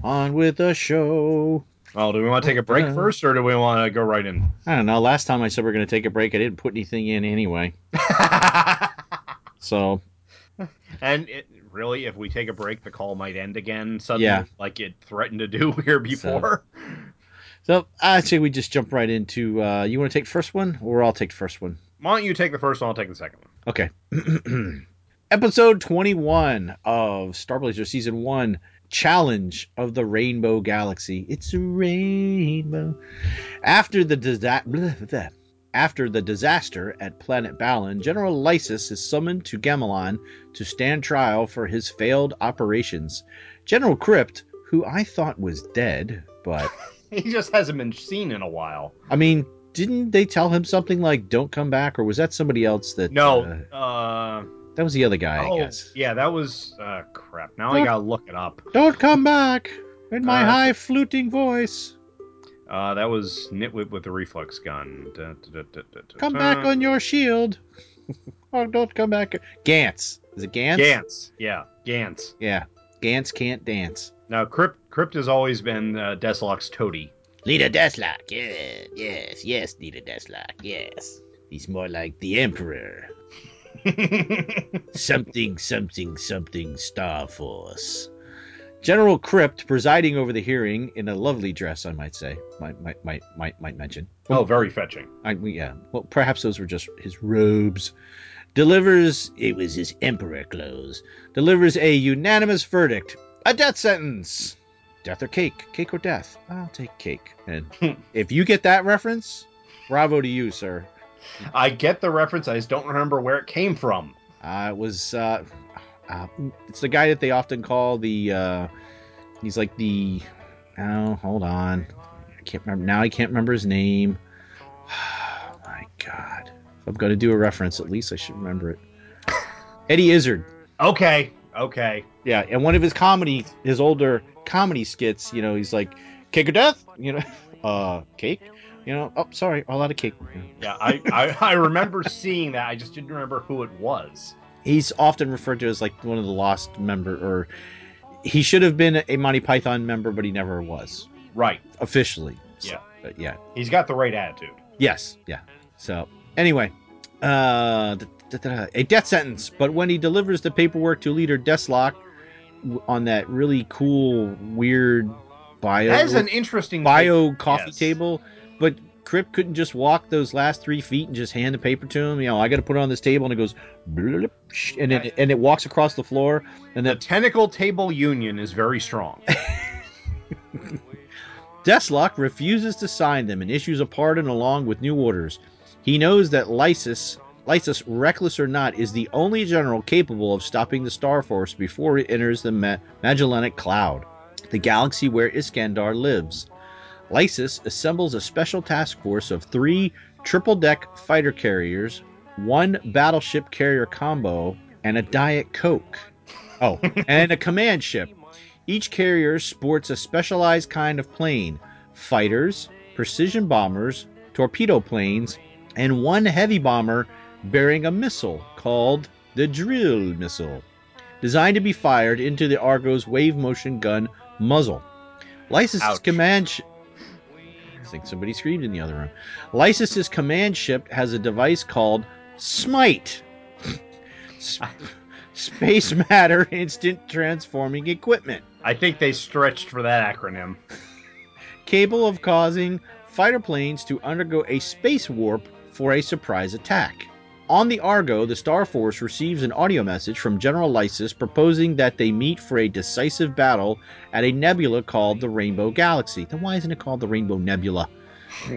on with the show. Well, do we want to take a break Uh, first, or do we want to go right in? I don't know. Last time I said we are going to take a break, I didn't put anything in anyway. So and it, really, if we take a break, the call might end again suddenly, Yeah. like it threatened to do here before. So I'd say we just jump right into. Uh, you want to take the first one, or I'll take the first one? Why don't you take the first one? I'll take the second one. Okay. Episode 21 of Star Blazer Season 1 Challenge of the Rainbow Galaxy. It's a rainbow. After the disa- after the disaster at Planet Balan, General Lysis is summoned to Gamelon to stand trial for his failed operations. General Crypt, who I thought was dead, but He just hasn't been seen in a while. I mean, didn't they tell him something like "Don't come back," or was that somebody else that? No, uh, uh, that was the other guy, I oh, guess. yeah, that was uh, crap. Now I gotta look it up. Don't come back in my Uh, high fluting voice. Uh, that was Nitwit with the reflex gun. Da, da, da, Come back on your shield. oh, don't come back. Gantz. Is it Gantz? Gantz. Yeah, Gantz. Yeah. Gantz can't dance. Now, Crypt, Crypt has always been uh, Desslok's toady. Leader Deathlock. Yeah, yes, yes, Leader Deathlock. Yes. He's more like the Emperor. Something, something, something, Star Force. General Crypt presiding over the hearing in a lovely dress, I might say. Might, might, might, might, might mention. oh, very fetching. I, yeah. Well, perhaps those were just his robes. Delivers, it was his emperor clothes. Delivers a unanimous verdict. A death sentence. Death or cake? Cake or death? I'll take cake. And if you get that reference, bravo to you, sir. I get the reference. I just don't remember where it came from. Uh, it was, uh, uh, it's the guy that they often call the, uh, he's like the, oh, hold on. I can't remember. Now I can't remember his name. Oh, my God. If I'm going to do a reference, at least I should remember it. Eddie Izzard. Okay, okay. Yeah, and one of his comedy, his older comedy skits, you know, he's like, cake or death? You know, uh, cake? You know, oh, sorry, all out of cake. Yeah, I, I, I remember seeing that. I just didn't remember who it was. He's often referred to as like one of the lost member, or he should have been a Monty Python member, but he never was Right. officially. So, Yeah. But yeah. He's got the right attitude. Yes. Yeah. So anyway, uh, a death sentence. But when he delivers the paperwork to leader Deathlock w- on that really cool, weird bio That is an interesting bio coffee Yes. table, but Crypt couldn't just walk those last three feet and just hand the paper to him. You know, I got to put it on this table, and it goes, blip, sh- and it and it walks across the floor, and The tentacle table union is very strong. Deathlock refuses to sign them and issues a pardon along with new orders. He knows that Lysis, Lysis, reckless or not, is the only general capable of stopping the Star Force before it enters the Ma- Magellanic Cloud, the galaxy where Iskandar lives. Lysis assembles a special task force of three triple deck fighter carriers, one battleship carrier combo, and a Diet Coke. Oh, and a command ship. Each carrier sports a specialized kind of plane fighters, precision bombers, torpedo planes, and one heavy bomber bearing a missile called the Drill Missile, designed to be fired into the Argo's wave motion gun muzzle. Lysis's command. Sh- I think somebody screamed in the other room. Lysis's command ship has a device called Smite. Sp- Space Matter Instant Transforming Equipment I think they stretched for that acronym. capable of causing fighter planes to undergo a space warp for a surprise attack. On the Argo, the Star Force receives an audio message from General Lysis proposing that they meet for a decisive battle at a nebula called the Rainbow Galaxy. Then why isn't it called the Rainbow Nebula?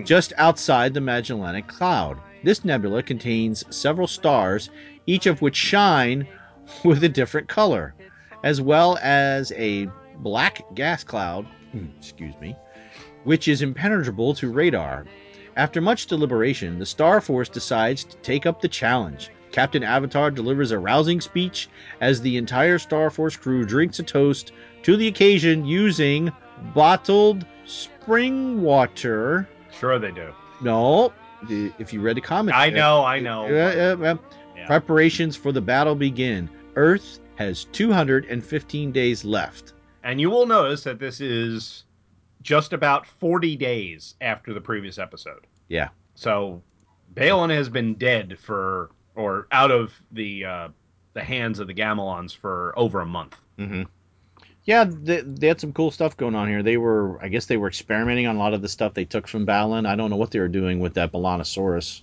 Just outside the Magellanic Cloud. This nebula contains several stars, each of which shine with a different color, as well as a black gas cloud, hmm, excuse me, which is impenetrable to radar. After much deliberation, the Star Force decides to take up the challenge. Captain Avatar delivers a rousing speech as the entire Star Force crew drinks a toast to the occasion using bottled spring water. Sure they do. No, if you read the comment, I uh, know, I know. Yeah, yeah, yeah. Yeah. Preparations for the battle begin. Earth has 215 days left. And you will notice that this is just about 40 days after the previous episode. Yeah. So Balan has been dead for, or out of the uh, the hands of the Gamelons for over a month. Mm-hmm. Yeah, they, they had some cool stuff going on here. They were, I guess, they were experimenting on a lot of the stuff they took from Balan. I don't know what they were doing with that Balanosaurus.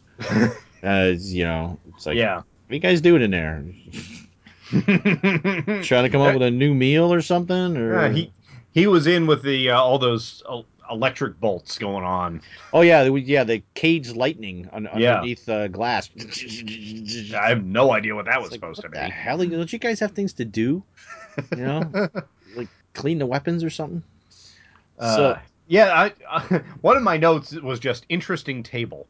uh, you know, it's like, yeah. what are you guys doing in there? Trying to come up with a new meal or something? Or Yeah, he he was in with the uh, all those uh, electric bolts going on. oh yeah, yeah, the cage lightning un- Yeah. underneath uh, glass. I have no idea what that was like, supposed what to be. hell? Don't you guys have things to do? You know, like clean the weapons or something. Uh, So- yeah, I, one of my notes was just interesting table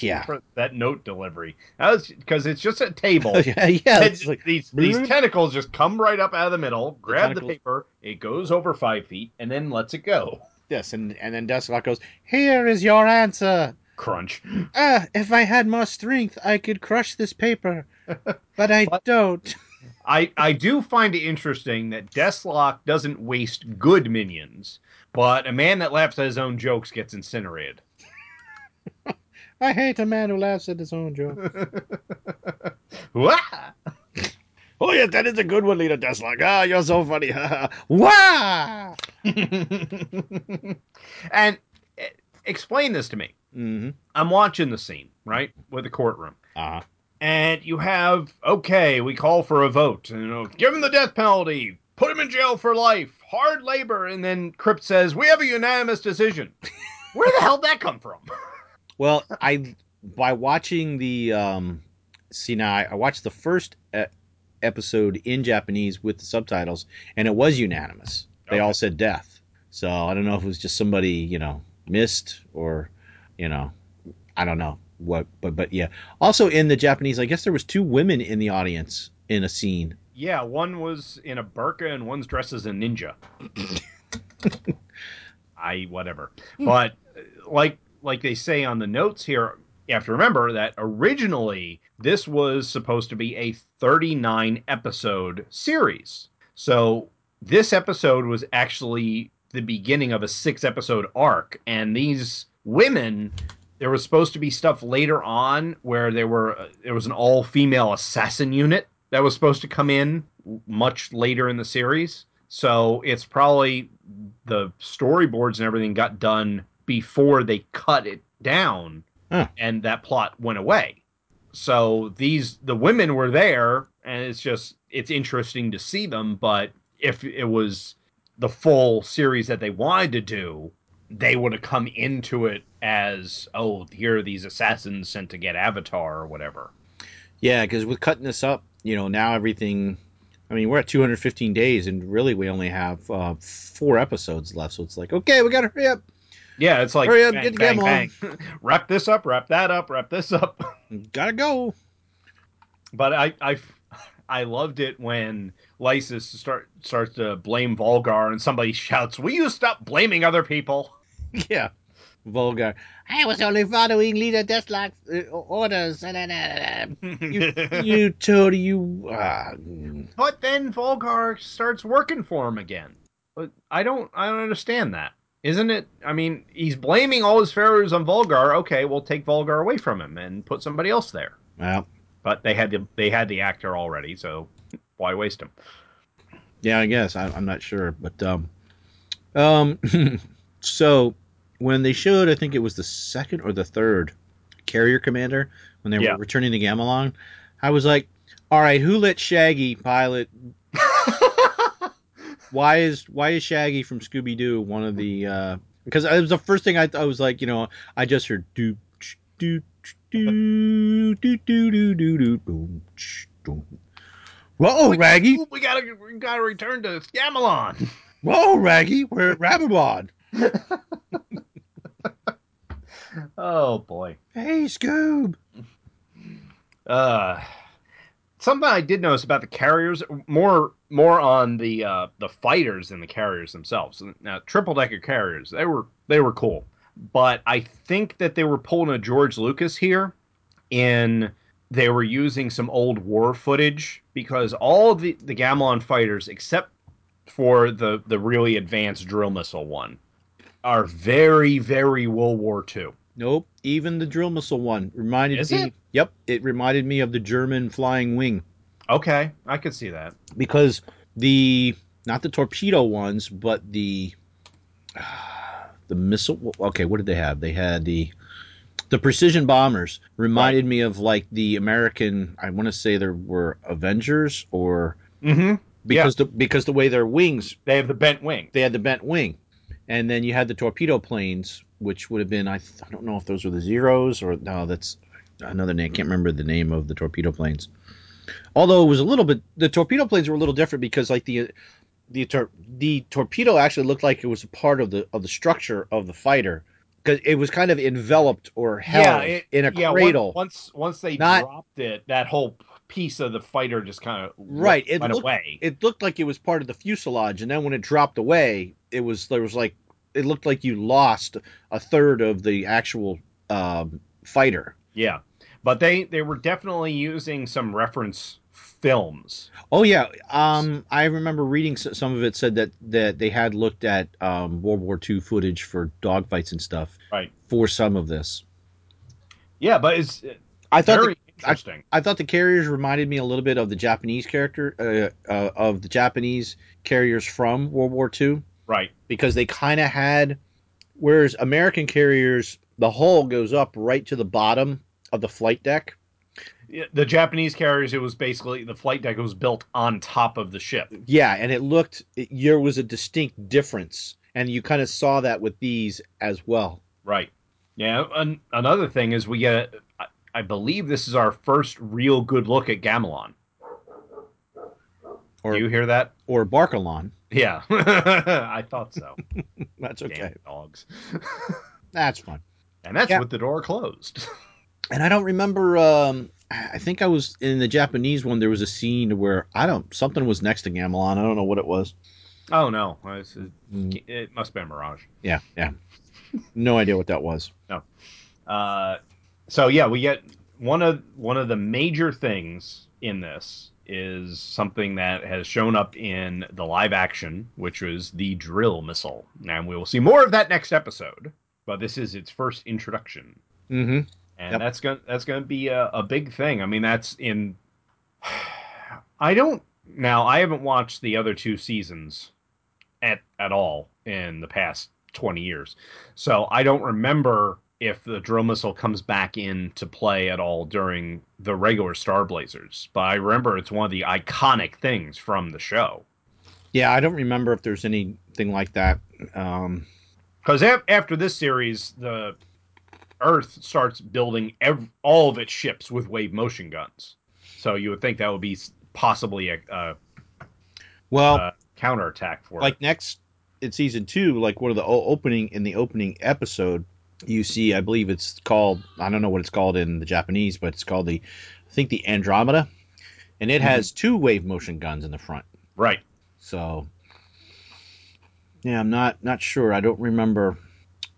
Yeah, for that note delivery. That was because it's just a table. yeah, yeah. Like, these these tentacles just come right up out of the middle, grab the, tentacles- paper, it goes over five feet, and then lets it go. Yes, and and then Deathlock goes, "Here is your answer. Crunch. Ah, if I had more strength, I could crush this paper, but I But- don't." I, I do find it interesting that Deathlock doesn't waste good minions, but a man that laughs at his own jokes gets incinerated. I hate a man who laughs at his own joke. Wah! oh yes, that is a good one, Leader Deathlock. Ah, you're so funny. Wah! and eh, explain this to me. Mm-hmm. I'm watching the scene, right, with the courtroom. Uh-huh. and you have okay, we call for a vote. You know, give him the death penalty, put him in jail for life, hard labor, and then Crypt says we have a unanimous decision. Where the hell did that come from? Well, I by watching the um, see now I, I watched the first e- episode in Japanese with the subtitles, and it was unanimous. They Okay. all said death. So I don't know if it was just somebody you know missed or you know I don't know what, but but yeah. Also in the Japanese, I guess there was two women in the audience in a scene. Yeah, one was in a burqa and one's dressed as a ninja. I whatever, but like like they say on the notes here, you have to remember that originally this was supposed to be a 39 episode series. So this episode was actually the beginning of a six episode arc, and these women. There was supposed to be stuff later on where there were uh, there was an all female assassin unit that was supposed to come in much later in the series. So it's probably the storyboards and everything got done before they cut it down Huh. and that plot went away. So these the women were there and it's just it's interesting to see them, but if it was the full series that they wanted to do, they would have come into it as, oh, here are these assassins sent to get Avatar or whatever. Yeah, because with cutting this up, you know, now everything. I mean, we're at 215 days, and really we only have uh, four episodes left. So it's like, okay, we got to hurry up. Yeah, it's like Hurry up, bang, get the bang, bang. wrap this up, wrap that up, wrap this up. Gotta go. But I I I loved it when Lysis start starts to blame Volgar and somebody shouts, "Will you stop blaming other people?" Yeah. Volgar. I was only following Leader Deathlock's uh, orders. you, you told you. Uh, but then Volgar starts working for him again. I don't I don't understand that. Isn't it? I mean, he's blaming all his failures on Volgar. Okay, we'll take Volgar away from him and put somebody else there. well, But they had the they had the actor already, so why waste him? yeah, I guess I, I'm not sure, but um, um, so when they showed, I think it was the second or the third carrier commander when they Yeah. were returning to Gamelon, I was like, all right, who let Shaggy pilot? Why is why is Shaggy from Scooby Doo one of the? uh Because it was the first thing I I was like, you know, I just heard do do do do do do do do do. Whoa, Raggy! we gotta we gotta return to Gamelon. Whoa, Raggy! We're at Rabibon. Oh boy. Hey, Scoob. Uh, something I did notice about the carriers more more on the uh, the fighters than the carriers themselves. Now, triple decker carriers they were they were cool, but I think that they were pulling a George Lucas here, in they were using some old war footage because all the the Gamelon fighters except for the the really advanced drill missile one are very very World War II. Nope. Even the drill missile one reminded Is me. it? Yep, it reminded me of the German flying wing Okay, I could see that. because the not the torpedo ones, but the the missile. Okay, what did they have? They had the the precision bombers reminded me of like the American. I want to say there were Avengers or Mm-hmm. because the because the way their wings They have the bent wing. they had the bent wing, and then you had the torpedo planes, which would have been I, th- I don't know if those were the zeros or no, that's another name. I can't remember the name of the torpedo planes. Although it was a little bit, the torpedo planes were a little different because like the the tor- the torpedo actually looked like it was a part of the of the structure of the fighter because it was kind of enveloped or held it- in a yeah, cradle. once once they Not- dropped it, that whole piece of the fighter just kind of Right, it went looked- away. it looked like it was part of the fuselage, and then when it dropped away, it was there was like it looked like you lost a third of the actual um, fighter. Yeah, but they they were definitely using some reference films. Oh yeah, um, I remember reading some of it said that that they had looked at um, World War II footage for dogfights and stuff Right. for some of this. Yeah, but it's uh, I thought very the, interesting. I thought the carriers reminded me a little bit of the Japanese character uh, uh, of the Japanese carriers from World War II right. because they kind of had, whereas American carriers, the hull goes up right to the bottom of the flight deck. Yeah, The Japanese carriers, it was basically the flight deck was built on top of the ship. Yeah, and it looked it, there was a distinct difference, and you kind of saw that with these as well. Right. Yeah. An- another thing is we get. I, I believe this is our first real good look at Gamelon. Or Do you hear that? or Barkalon. Yeah, I thought so. That's Damn okay. dogs. That's fun. And that's Yeah. with the door closed. And I don't remember. Um, I think I was in the Japanese one. There was a scene where I don't something was next to Gamelon. I don't know what it was. oh no, it, it must be a mirage. Yeah, yeah. No idea what that was. No. Uh, so yeah, we get one of one of the major things in this is something that has shown up in the live action, which was the drill missile. And we will see more of that next episode. But this is its first introduction, Mm-hmm. and Yep. that's gonna that's gonna be a, a big thing. I mean, that's in. I don't now. I haven't watched the other two seasons at at all in the past twenty years, so I don't remember if the drill missile comes back into play at all during the regular Star Blazers. But I remember it's one of the iconic things from the show. Yeah, I don't remember if there's anything like that. Um, Because af- after this series, the Earth starts building ev- all of its ships with wave motion guns. So you would think that would be possibly a, a, well, a counterattack for like it. next in season two, like one of the opening in the opening episode, you see, I believe it's called. I don't know what it's called in the Japanese, but it's called the, I think the Andromeda, and it has mm-hmm. two wave motion guns in the front. Right. So, yeah, I'm not not sure. I don't remember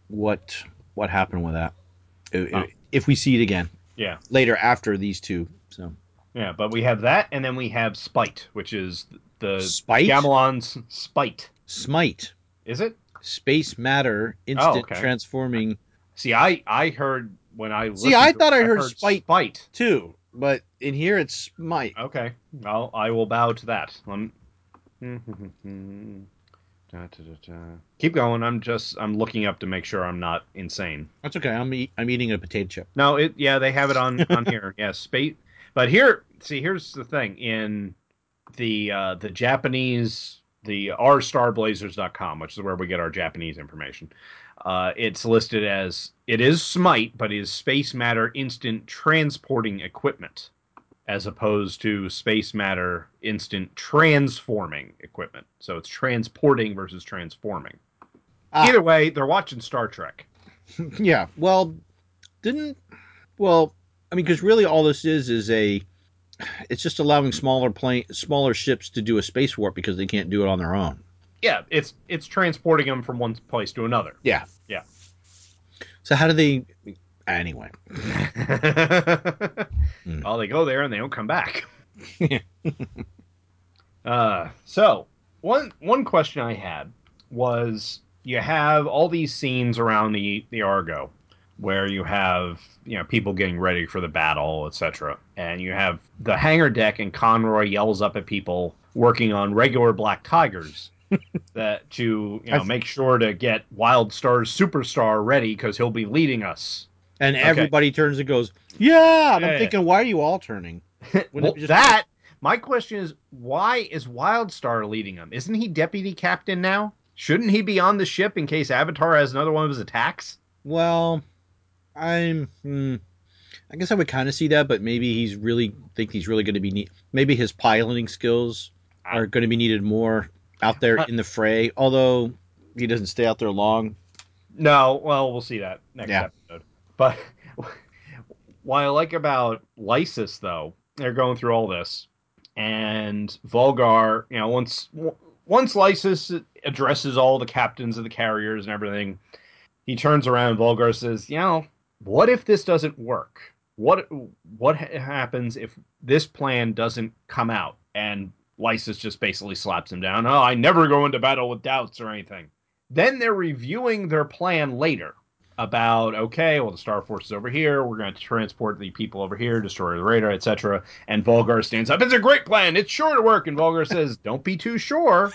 what what happened with that. If, Oh. if we see it again Yeah. later after these two, so Yeah. But we have that, and then we have Spite, which is the Spite? Gamelon's Spite. Smite, Is it? space matter, oh, instant Oh, okay. transforming See, I I heard when I See, I thought it, I heard Spite. Spite. too, but in here it's Smite. Okay. Well, I will bow to that. Um. Keep going. I'm just I'm looking up to make sure I'm not insane. That's okay. I'm eat, I'm eating a potato chip. No, it yeah they have it on on here. Yeah, space. But here, see, here's the thing in the uh, the Japanese the ourStarblazers.com, which is where we get our Japanese information. Uh, it's listed as it is Smite, but is space matter instant transporting equipment, as opposed to space matter instant transforming equipment. So it's transporting versus transforming. Ah. Either way, they're watching Star Trek. yeah. Well, didn't well. I mean, because really all this is is a. It's just allowing smaller plane, smaller ships to do a space warp because they can't do it on their own. Yeah, it's it's transporting them from one place to another. Yeah. Yeah. So how do they? Anyway. Well, they go there and they don't come back. uh, so one one question I had was you have all these scenes around the the Argo where you have you know people getting ready for the battle, etc. And you have the hangar deck and Conroy yells up at people working on regular black tigers that to you know I- make sure to get Wildstar's superstar ready because he'll be leading us. And Okay. everybody turns and goes, "Yeah." And Yeah, I'm yeah. thinking, why are you all turning? Well, that my question is why is Wildstar leading him? Isn't he deputy captain now? Shouldn't he be on the ship in case Avatar has another one of his attacks? Well, I'm. Hmm, I guess I would kind of see that, but maybe he's really think he's really going to be. Ne- maybe his piloting skills are going to be needed more out there in the fray. Although he doesn't stay out there long. No, well, we'll see that next Yeah. episode. But what I like about Lysis, though, they're going through all this, and Volgar, you know, once once Lysis addresses all the captains of the carriers and everything. He turns around and Volgar says, "You know, what if this doesn't work? What what happens if this plan doesn't come out?" And Lysis just basically slaps him down. Oh, I never go into battle with doubts or anything. Then they're reviewing their plan later about okay, well the Star Force is over here. We're going to transport the people over here, destroy the radar, etc. And Volgar stands up. It's a great plan. It's sure to work. And Volgar says, "Don't be too sure."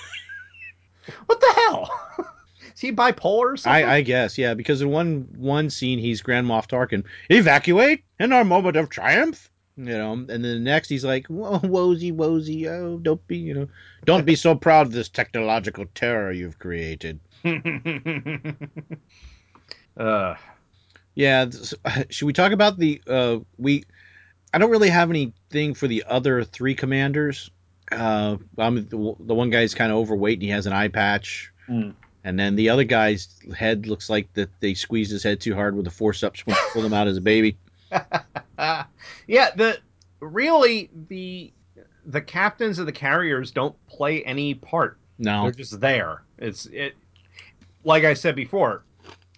what the hell? is he bipolar or something? I, I guess, yeah, because in one one scene he's Grand Moff Tarkin. Evacuate in our moment of triumph. You know, and then the next he's like, Whoa, "Wozy, wozy, oh, don't be, you know, don't be so proud of this technological terror you've created." uh, Yeah, should we talk about the uh we I don't really have anything for the other three commanders. Uh I'm the, the one guy's kind of overweight and he has an eye patch. Mm. And then the other guy's head looks like that they squeezed his head too hard with the forceps when they pulled him out as a baby. yeah, the really the the captains of the carriers don't play any part. No. They're just there. It's it like I said before,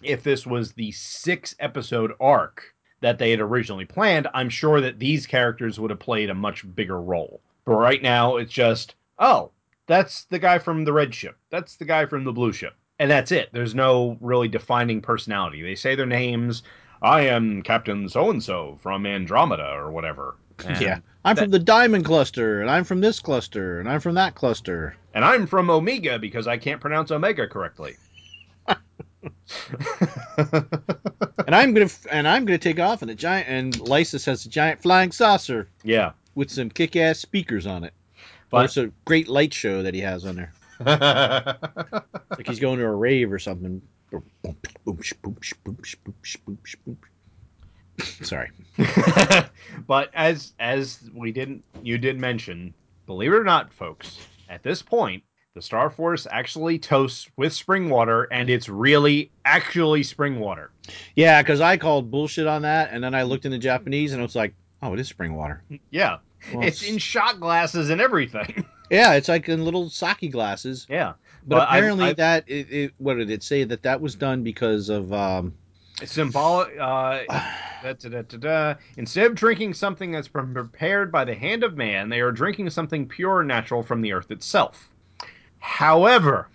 if this was the six episode arc that they had originally planned, I'm sure that these characters would have played a much bigger role. But right now it's just, oh, that's the guy from the red ship. That's the guy from the blue ship. And that's it. There's no really defining personality. They say their names. I am Captain so and so from Andromeda or whatever. And- yeah. I'm from the Diamond Cluster and I'm from this cluster and I'm from that cluster. And I'm from Omega because I can't pronounce Omega correctly. And I'm going to and I'm going to take off in a giant and Lysis has a giant flying saucer yeah. with some kick-ass speakers on it. But- But it's a great light show that he has on there. Like he's going to a rave or something. Sorry. but as as we didn't you did mention, believe it or not, folks, at this point, the Star Force actually toasts with spring water, and it's really actually spring water. Yeah, because I called bullshit on that, and then I looked in the Japanese, and it was like, oh, it is spring water. Yeah. Well, it's in shot glasses and everything. Yeah, it's like in little sake glasses. yeah. But Well, apparently, I've- that it, it, what did it say that that was done because of um, symbolic uh da, da, da, da, da. instead of drinking something that's been prepared by the hand of man they are drinking something pure and natural from the earth itself. However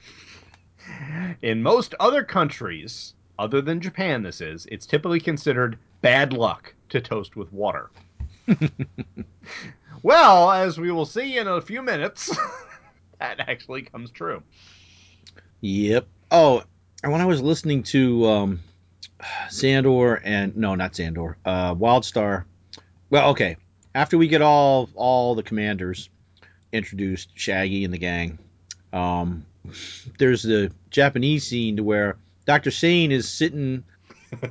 in most other countries other than japan this is it's typically considered bad luck to toast with water. Well as we will see in a few minutes that actually comes true Yep. Oh, and when I was listening to um, Sandor and no, not Sandor, uh, Wildstar. Well, okay. After we get all all the commanders introduced, Shaggy and the gang, um, there's the Japanese scene to where Doctor Sane is sitting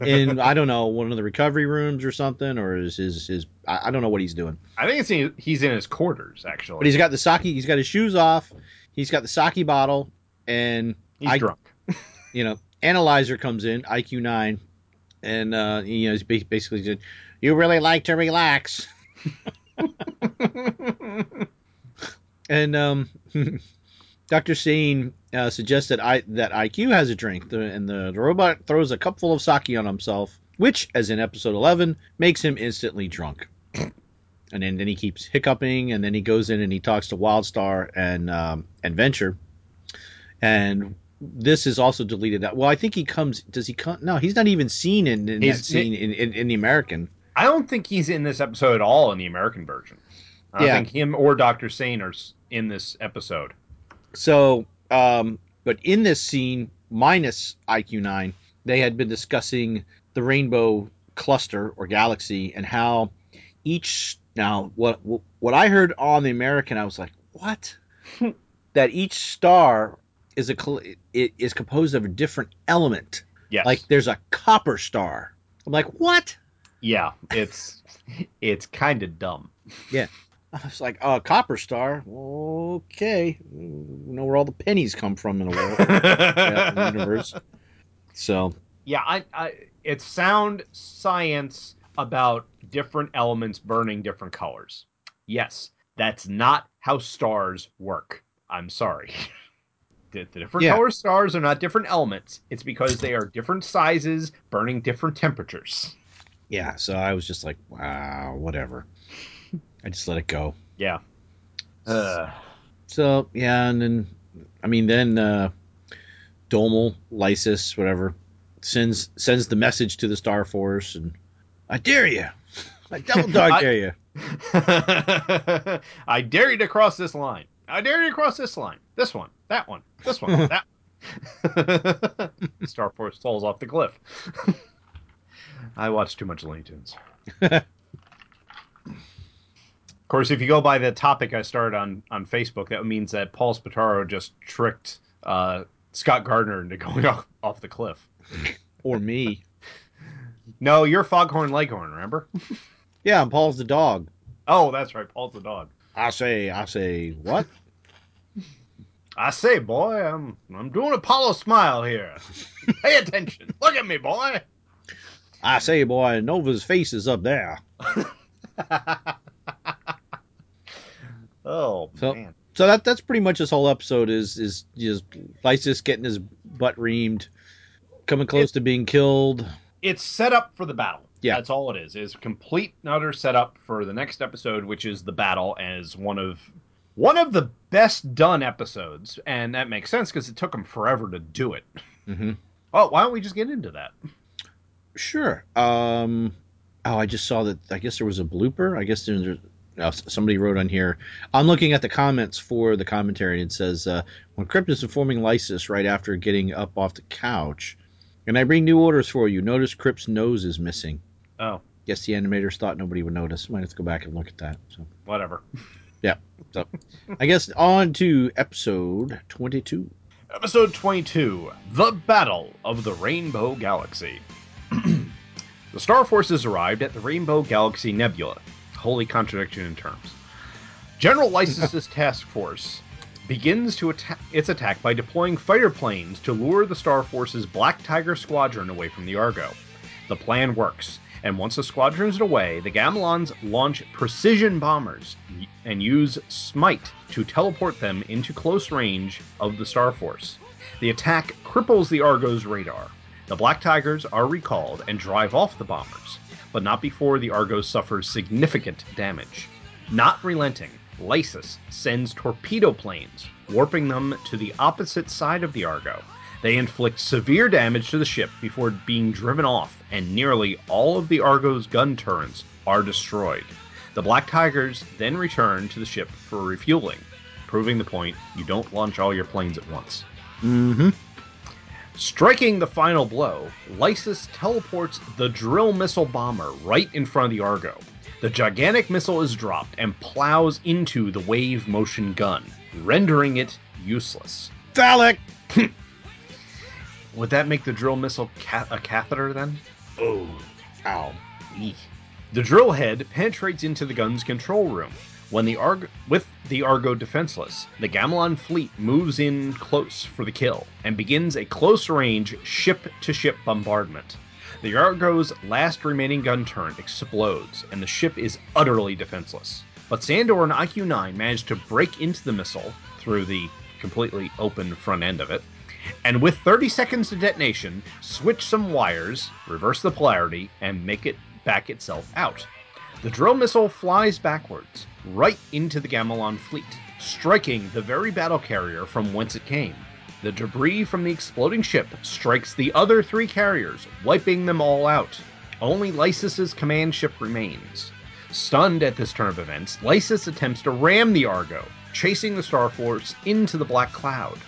in I don't know one of the recovery rooms or something, or is his his I, don't know what he's doing. i think it's in, he's in his quarters actually But he's got the sake. He's got his shoes off. He's got the sake bottle, and he's I- drunk you know, analyzer comes in, IQ nine, and uh, you know, he's basically said, "You really like to relax," and um, Doctor Sane uh, suggests that I that IQ has a drink, the, and the, the robot throws a cup full of sake on himself, which, as in episode eleven, makes him instantly drunk. And then, then he keeps hiccuping, and then he goes in and he talks to Wildstar and um, and Venture, and this is also deleted out. Well, I think he comes. Does he come? No, he's not even seen in, in that scene in, in, in the American. I don't think he's in this episode at all in the American version. I Yeah. think him or Dr. Sane are in this episode. So, um, but in this scene, minus IQ nine, they had been discussing the rainbow cluster or galaxy and how each now what what I heard on the American, I was like, what? that each star is a it is composed of a different element. Yes. Like there's a copper star. I'm like, what? yeah, it's it's kind of dumb. Yeah. I was like, uh, copper star. Okay, we know where all the pennies come from in the world, yeah, in the universe. So yeah, I, I it's sound science about different elements burning different colors. Yes, that's not how stars work. I'm sorry. The, the different Yeah. color stars are not different elements. It's because they are different sizes, burning different temperatures. Yeah, so I was just like, wow, whatever. I just let it go. Yeah. Uh, So yeah, and then I mean then uh Domel, Lysis, whatever, sends sends the message to the Star Force and I dare you. I double dog I- dare you. I dare you to cross this line. I dare you to cross this line. This one, that one, this one, that. Star Force falls off the cliff. I watch too much Looney Tunes. of course, if you go by the topic I started on on Facebook, that means that Paul Spataro just tricked uh, Scott Gardner into going off, off the cliff. Or me. No, you're Foghorn Leghorn, remember? Yeah, and Paul's the dog. Oh, that's right. Paul's the dog. I say, I say, what? I say, boy, I'm I'm doing Apollo smile here. Pay attention. Look at me, boy. I say, boy, Nova's face is up there. oh So- man. So that that's pretty much this whole episode is is just Lysis getting his butt reamed, coming close to being killed. It's set up for the battle. Yeah. That's all it is. Is complete and utter setup for the next episode, which is the battle as one of one of the best done episodes, and that makes sense because it took them forever to do it. Mm-hmm. Oh, why don't we just get into that? Sure. Um. Oh, I just saw that. I guess there was a blooper. I guess there's. Uh, somebody wrote on here. I'm looking at the comments for the commentary, and it says uh, when Crypt is informing Lysis right after getting up off the couch, and I bring new orders for you. Notice Crypt's nose is missing. Oh, Guess the animators thought nobody would notice. Might have to go back and look at that. So whatever. I guess on to episode 22. Episode 22 The Battle of the Rainbow Galaxy. the Star Forces arrived at the Rainbow Galaxy Nebula. Holy contradiction in terms. General Lysis's task force begins to attack its attack by deploying fighter planes to lure the Star Force's Black Tiger squadron away from the Argo. The plan works, and once the squadron is away, the Gamelons launch precision bombers and use Smite to teleport them into close range of the Star Force. The attack cripples the Argo's radar. The Black Tigers are recalled and drive off the bombers, but not before the Argo suffers significant damage. Not relenting, Lysis sends torpedo planes, warping them to the opposite side of the Argo. They inflict severe damage to the ship before being driven off, and nearly all of the Argo's gun turrets are destroyed. The Black Tigers then return to the ship for refueling, proving the point you don't launch all your planes at once. Mm-hmm. Striking the final blow, Lysis teleports the drill missile bomber right in front of the Argo. The gigantic missile is dropped and plows into the wave motion gun, rendering it useless. Phallic. Would that make the drill missile ca- a catheter then? Oh. Ow. Eek. The drill head penetrates into the gun's control room. When the Arg- with the Argo defenseless, the Gamelon fleet moves in close for the kill and begins a close-range ship-to-ship bombardment. The Argo's last remaining gun turret explodes, and the ship is utterly defenseless. But Sandor and IQ-9 manage to break into the missile through the completely open front end of it, and with 30 seconds to detonation, switch some wires, reverse the polarity, and make it back itself out. The drill missile flies backwards, right into the Gamelon fleet, striking the very battle carrier from whence it came. The debris from the exploding ship strikes the other three carriers, wiping them all out. Only Lysis's command ship remains. Stunned at this turn of events, Lysis attempts to ram the Argo, chasing the Star Force into the Black Cloud.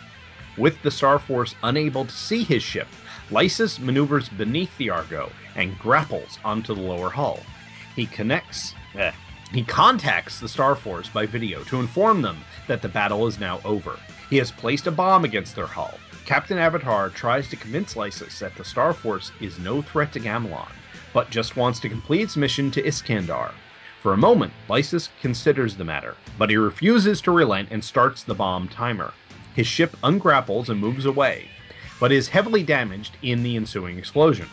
With the Star Force unable to see his ship, Lysis maneuvers beneath the Argo and grapples onto the lower hull. He connects. eh, he contacts the Star Force by video to inform them that the battle is now over. He has placed a bomb against their hull. Captain Avatar tries to convince Lysis that the Star Force is no threat to Gamelon, but just wants to complete its mission to Iskandar. For a moment, Lysis considers the matter, but he refuses to relent and starts the bomb timer. His ship ungrapples and moves away, but is heavily damaged in the ensuing explosion.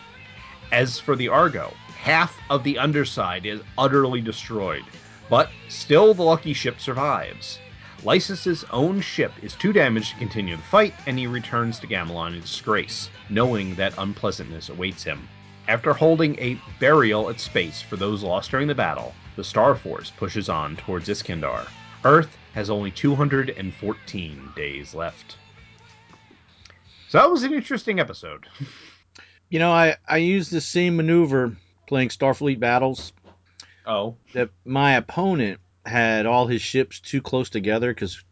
As for the Argo, half of the underside is utterly destroyed, but still the lucky ship survives. Lysis' own ship is too damaged to continue the fight, and he returns to Gamelon in disgrace, knowing that unpleasantness awaits him. After holding a burial at space for those lost during the battle, the Star Force pushes on towards Iskandar. Earth has only 214 days left. So that was an interesting episode. You know, I I used the same maneuver playing Starfleet battles. Oh. That my opponent had all his ships too close together because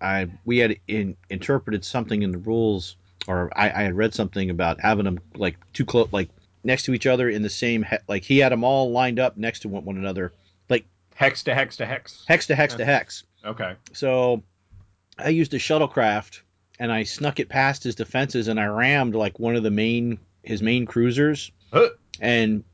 I we had in, interpreted something in the rules, or I, I had read something about having them like too close, like next to each other in the same he- like he had them all lined up next to one, one another, like Hex to hex to hex. hex to hex to hex. Okay. So I used a shuttlecraft and I snuck it past his defenses and I rammed like one of the main his main cruisers Huh. and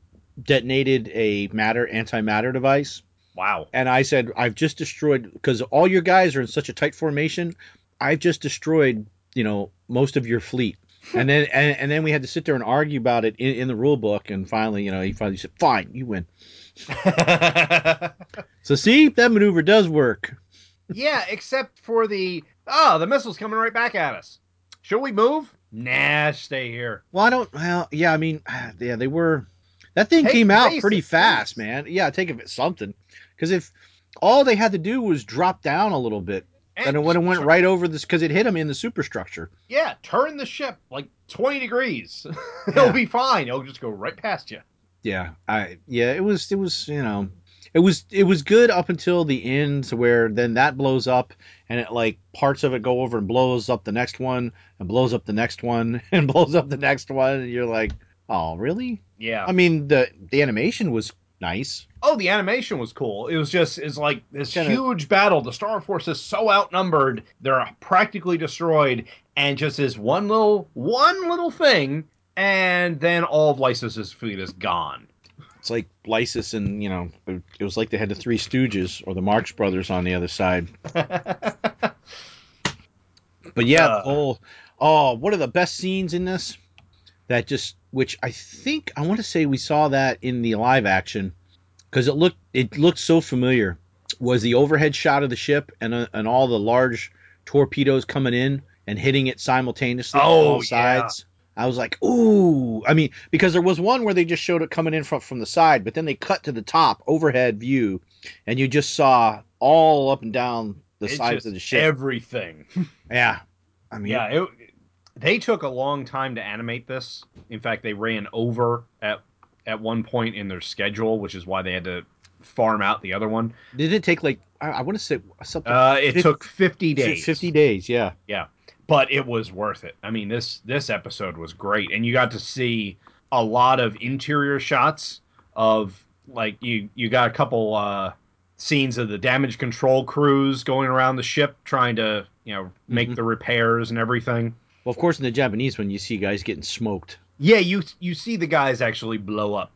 detonated a matter antimatter device. Wow. And I said, I've just destroyed because all your guys are in such a tight formation. I've just destroyed, you know, most of your fleet. and then and, and then we had to sit there and argue about it in, in the rule book. And finally, you know, he finally said, "Fine, you win." So see, that maneuver does work. Yeah, except for the oh, the missile's coming right back at us. Should we move? Nah, stay here. Well, I don't. Well, yeah, I mean, yeah, they were. That thing Take came out pretty fast, first. man. Yeah, take it something. Because if all they had to do was drop down a little bit, and it would have went right over this because it hit them in the superstructure. Yeah, turn the ship like twenty degrees. It'll be fine. It'll just go right past you. Yeah, I yeah, it was it was you know, it was it was good up until the end where then that blows up and it like parts of it go over and blows up the next one and blows up the next one and blows up the next one and you're like, oh really? Yeah. I mean the the animation was nice. Oh, the animation was cool. It was just it's like this Kinda- huge battle. The Star Force is so outnumbered; they're practically destroyed. And just this one little one little thing, and then all of Lysis' fleet is gone. It's like Lysis and you know it was like they had the Three Stooges or the Marx Brothers on the other side. But yeah, the Uh. whole oh, one of the best scenes in this that just which I think I want to say we saw that in the live action because it looked it looked so familiar was the overhead shot of the ship and uh, and all the large torpedoes coming in and hitting it simultaneously Oh, on all yeah. sides. I was like, ooh. I mean, because there was one where they just showed it coming in from from the side, but then they cut to the top overhead view, and you just saw all up and down the It's sides of the ship. Everything. yeah, I mean, Yeah, it, they took a long time to animate this. In fact, they ran over at at one point in their schedule, which is why they had to farm out the other one. Did it take like I, I want to say something? Uh, it Fif- took 50 days. Fifty days, yeah, yeah. But it was worth it. I mean, this this episode was great, and you got to see a lot of interior shots of like you you got a couple uh, scenes of the damage control crews going around the ship trying to you know make Mhm. the repairs and everything. Well, of course, in the Japanese one, you see guys getting smoked. Yeah, you you see the guys actually blow up.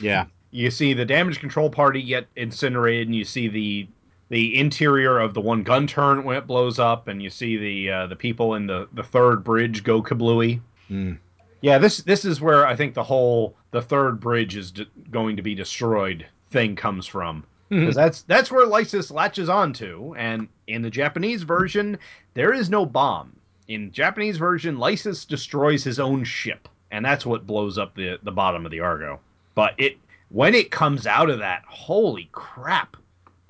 Yeah, You see the damage control party get incinerated, and you see the the interior of the one gun turret when it blows up, and you see the uh, the people in the the third bridge go kablooey. Mm. Yeah, this this is where I think the whole the third bridge is d- going to be destroyed thing comes from. Because that's that's where Lysis latches onto, and in the Japanese version, there is no bomb. In Japanese version, Lysis destroys his own ship, and that's what blows up the the bottom of the Argo. But it when it comes out of that, holy crap!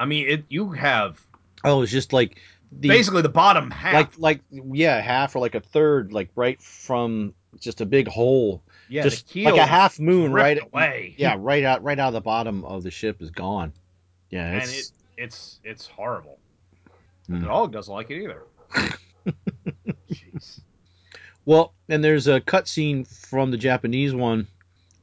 I mean, it you have Oh, it's just like the basically the bottom half. like like yeah, half or like a third, like right from just a big hole, yeah, just like a half moon, right? away. Yeah, right out right out of the bottom of the ship is gone. Yeah, and it's it it's it's horrible. Mm. The dog doesn't like it either. Jeez. Well, and there's a cutscene from the Japanese one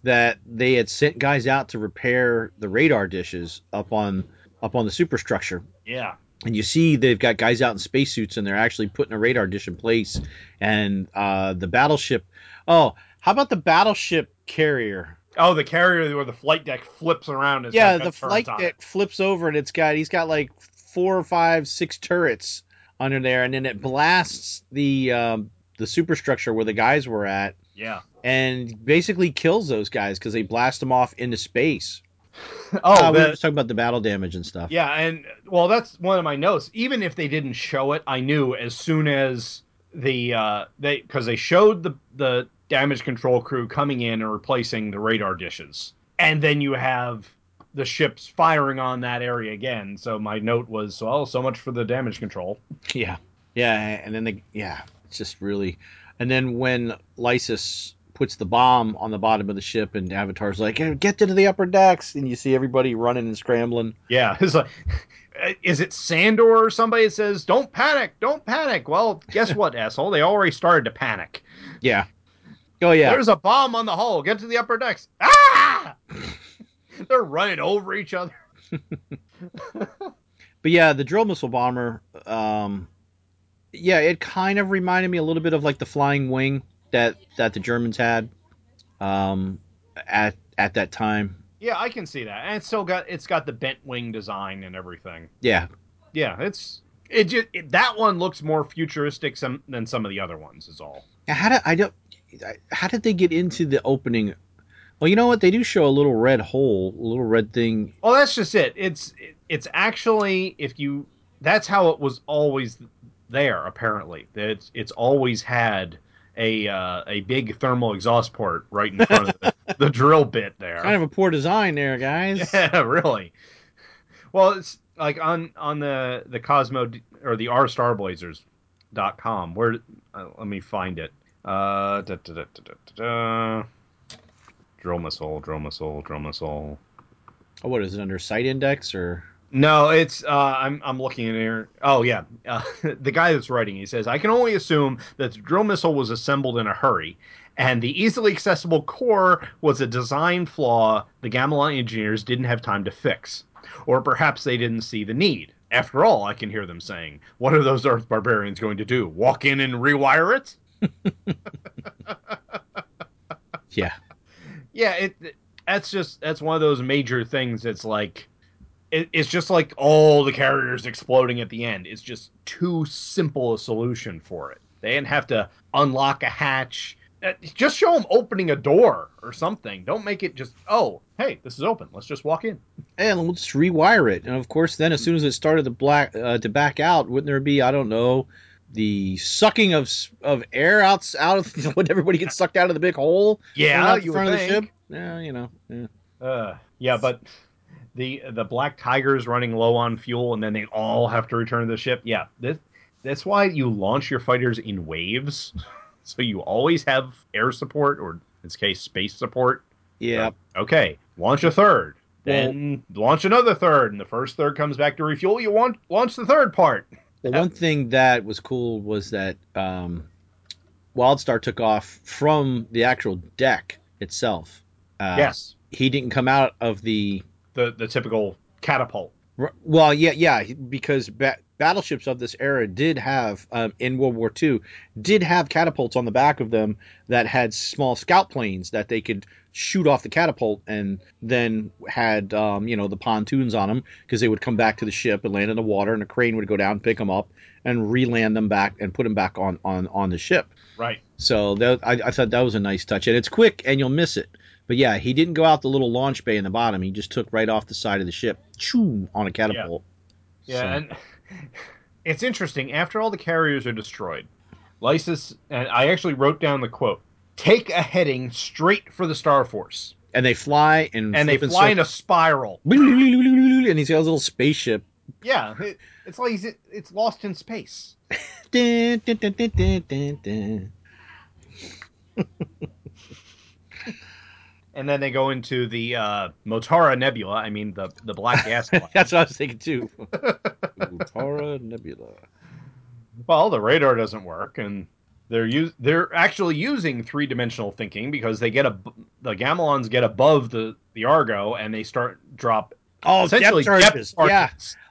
that they had sent guys out to repair the radar dishes up on up on the superstructure. Yeah. And you see they've got guys out in spacesuits and they're actually putting a radar dish in place. And uh, the battleship. Oh, how about the battleship carrier? Oh, the carrier where the flight deck flips around. As yeah, the flight deck flips over and it's got he's got like four or five, six turrets under there, and then it blasts the um, the superstructure where the guys were at. Yeah. and basically kills those guys because they blast them off into space. Oh, Uh, we were just talking about the battle damage and stuff. Yeah, and well, that's one of my notes. Even if they didn't show it, I knew as soon as the uh, they because they showed the the damage control crew coming in and replacing the radar dishes, and then you have the ships firing on that area again. So my note was, well, so much for the damage control. Yeah, yeah, and then the yeah, it's just really, and then when Lysis puts the bomb on the bottom of the ship, and Avatar's like, "Hey, "Get to the upper decks," and you see everybody running and scrambling. Yeah, it's like. Is it Sandor or somebody that says, "Don't panic, don't panic"? Well, guess what, asshole? They already started to panic. Yeah. Oh yeah. There's a bomb on the hull. Get to the upper decks. Ah! They're running over each other. But yeah, the drill missile bomber, um, yeah, it kind of reminded me a little bit of like the flying wing that that the Germans had, um, at at that time. Yeah, I can see that, and it's still got it's got the bent wing design and everything. Yeah, Yeah, it's it just it, that one looks more futuristic some, than some of the other ones. Is all. how did I don't how did they get into the opening? Well, you know what? They do show a little red hole, a little red thing. Well, that's just it. It's it's actually if you that's how it was always there. Apparently, that it's it's always had a uh, a big thermal exhaust port right in front of the, the drill bit there. Kind of a poor design there, guys. Yeah, really. Well, it's like on on the the Cosmo or the our Starblazers dot com. Where uh, let me find it. Uh, da, da, da, da, da, da, da. drill missile, drill missile, drill missile. Oh, what is it under site index or? No, it's uh, I'm I'm looking in here. Oh yeah, uh, the guy that's writing he says I can only assume that the drill missile was assembled in a hurry, and the easily accessible core was a design flaw the Gamelon engineers didn't have time to fix, or perhaps they didn't see the need. After all, I can hear them saying, "What are those Earth barbarians going to do? Walk in and rewire it?" Yeah, yeah it that's just that's one of those major things It's like it, it's just like all the carriers exploding at the end it's just too simple a solution for it they didn't have to unlock a hatch Uh, just show them opening a door or something don't make it just oh hey this is open let's just walk in and we'll just rewire it. And of course, then as soon as it started to black uh, to back out, wouldn't there be I don't know the sucking of of air out out of when everybody gets sucked out of the big hole? yeah you front of the ship. Yeah, you know. Yeah. Uh, yeah, but the the black tigers running low on fuel, and then they all have to return to the ship. Yeah, this, that's why you launch your fighters in waves, so you always have air support, or in this case, space support. Yeah. Okay, launch a third, then launch another third, and the first third comes back to refuel. You want launch the third part. Well, one thing that was cool was that um, Wildstar took off from the actual deck itself. Uh, yes, He didn't come out of the. The the typical catapult. Well, yeah, yeah, because ba- battleships of this era did have um, in World War II did have catapults on the back of them that had small scout planes that they could shoot off the catapult and then had um, you know the pontoons on them because they would come back to the ship and land in the water and a crane would go down pick them up and re-land them back and put them back on on on the ship. Right. So that I, I thought that was a nice touch, and it's quick, and you'll miss it. But yeah, he didn't go out the little launch bay in the bottom. He just took right off the side of the ship, choo, on a catapult. Yeah, So- and it's interesting. After all the carriers are destroyed, Lysis and I actually wrote down the quote: "Take a heading straight for the Star Force," and they fly and and they fly in a spiral. and he's got a little spaceship. Yeah, it, it's like he's, it's lost in space. Dun, dun, dun, dun, dun, dun, dun. And then they go into the uh, Motara Nebula. I mean, the the black gas. cloud. That's what I was thinking too. Motara Nebula. well, the radar doesn't work, and they're us- they're actually using three dimensional thinking because they get a the Gamelons get above the the Argo and they start drop Oh, essentially depth charges. depth Yeah,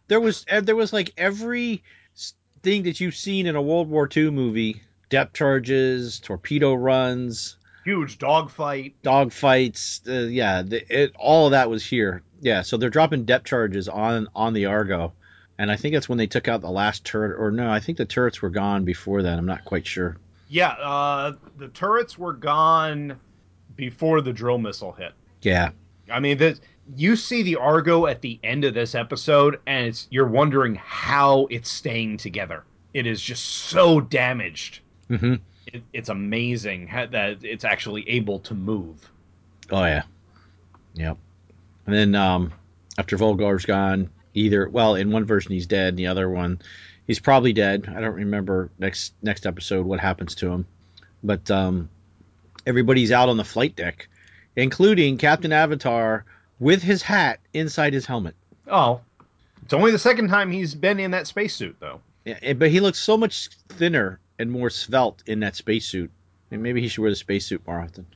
there was there was like every thing that you've seen in a World War II movie: depth charges, torpedo runs, huge dogfight. dog fights. Uh, yeah, the, it, all of that was here. Yeah, so they're dropping depth charges on on the Argo, and I think that's when they took out the last turret. Or no, I think the turrets were gone before that. I'm not quite sure. Yeah, uh, the turrets were gone before the drill missile hit. Yeah, I mean, this, you see the Argo at the end of this episode, and it's you're wondering how it's staying together. It is just so damaged. hmm It, it's amazing how, that it's actually able to move. Oh yeah, yep. And then um, after Volgar's gone, either well, in one version he's dead, in the other one he's probably dead. I don't remember next next episode what happens to him, but um, everybody's out on the flight deck, including Captain Avatar with his hat inside his helmet. Oh, it's only the second time he's been in that spacesuit, though. Yeah, eh, but he looks so much thinner and more svelte in that spacesuit. Maybe he should wear the spacesuit more often.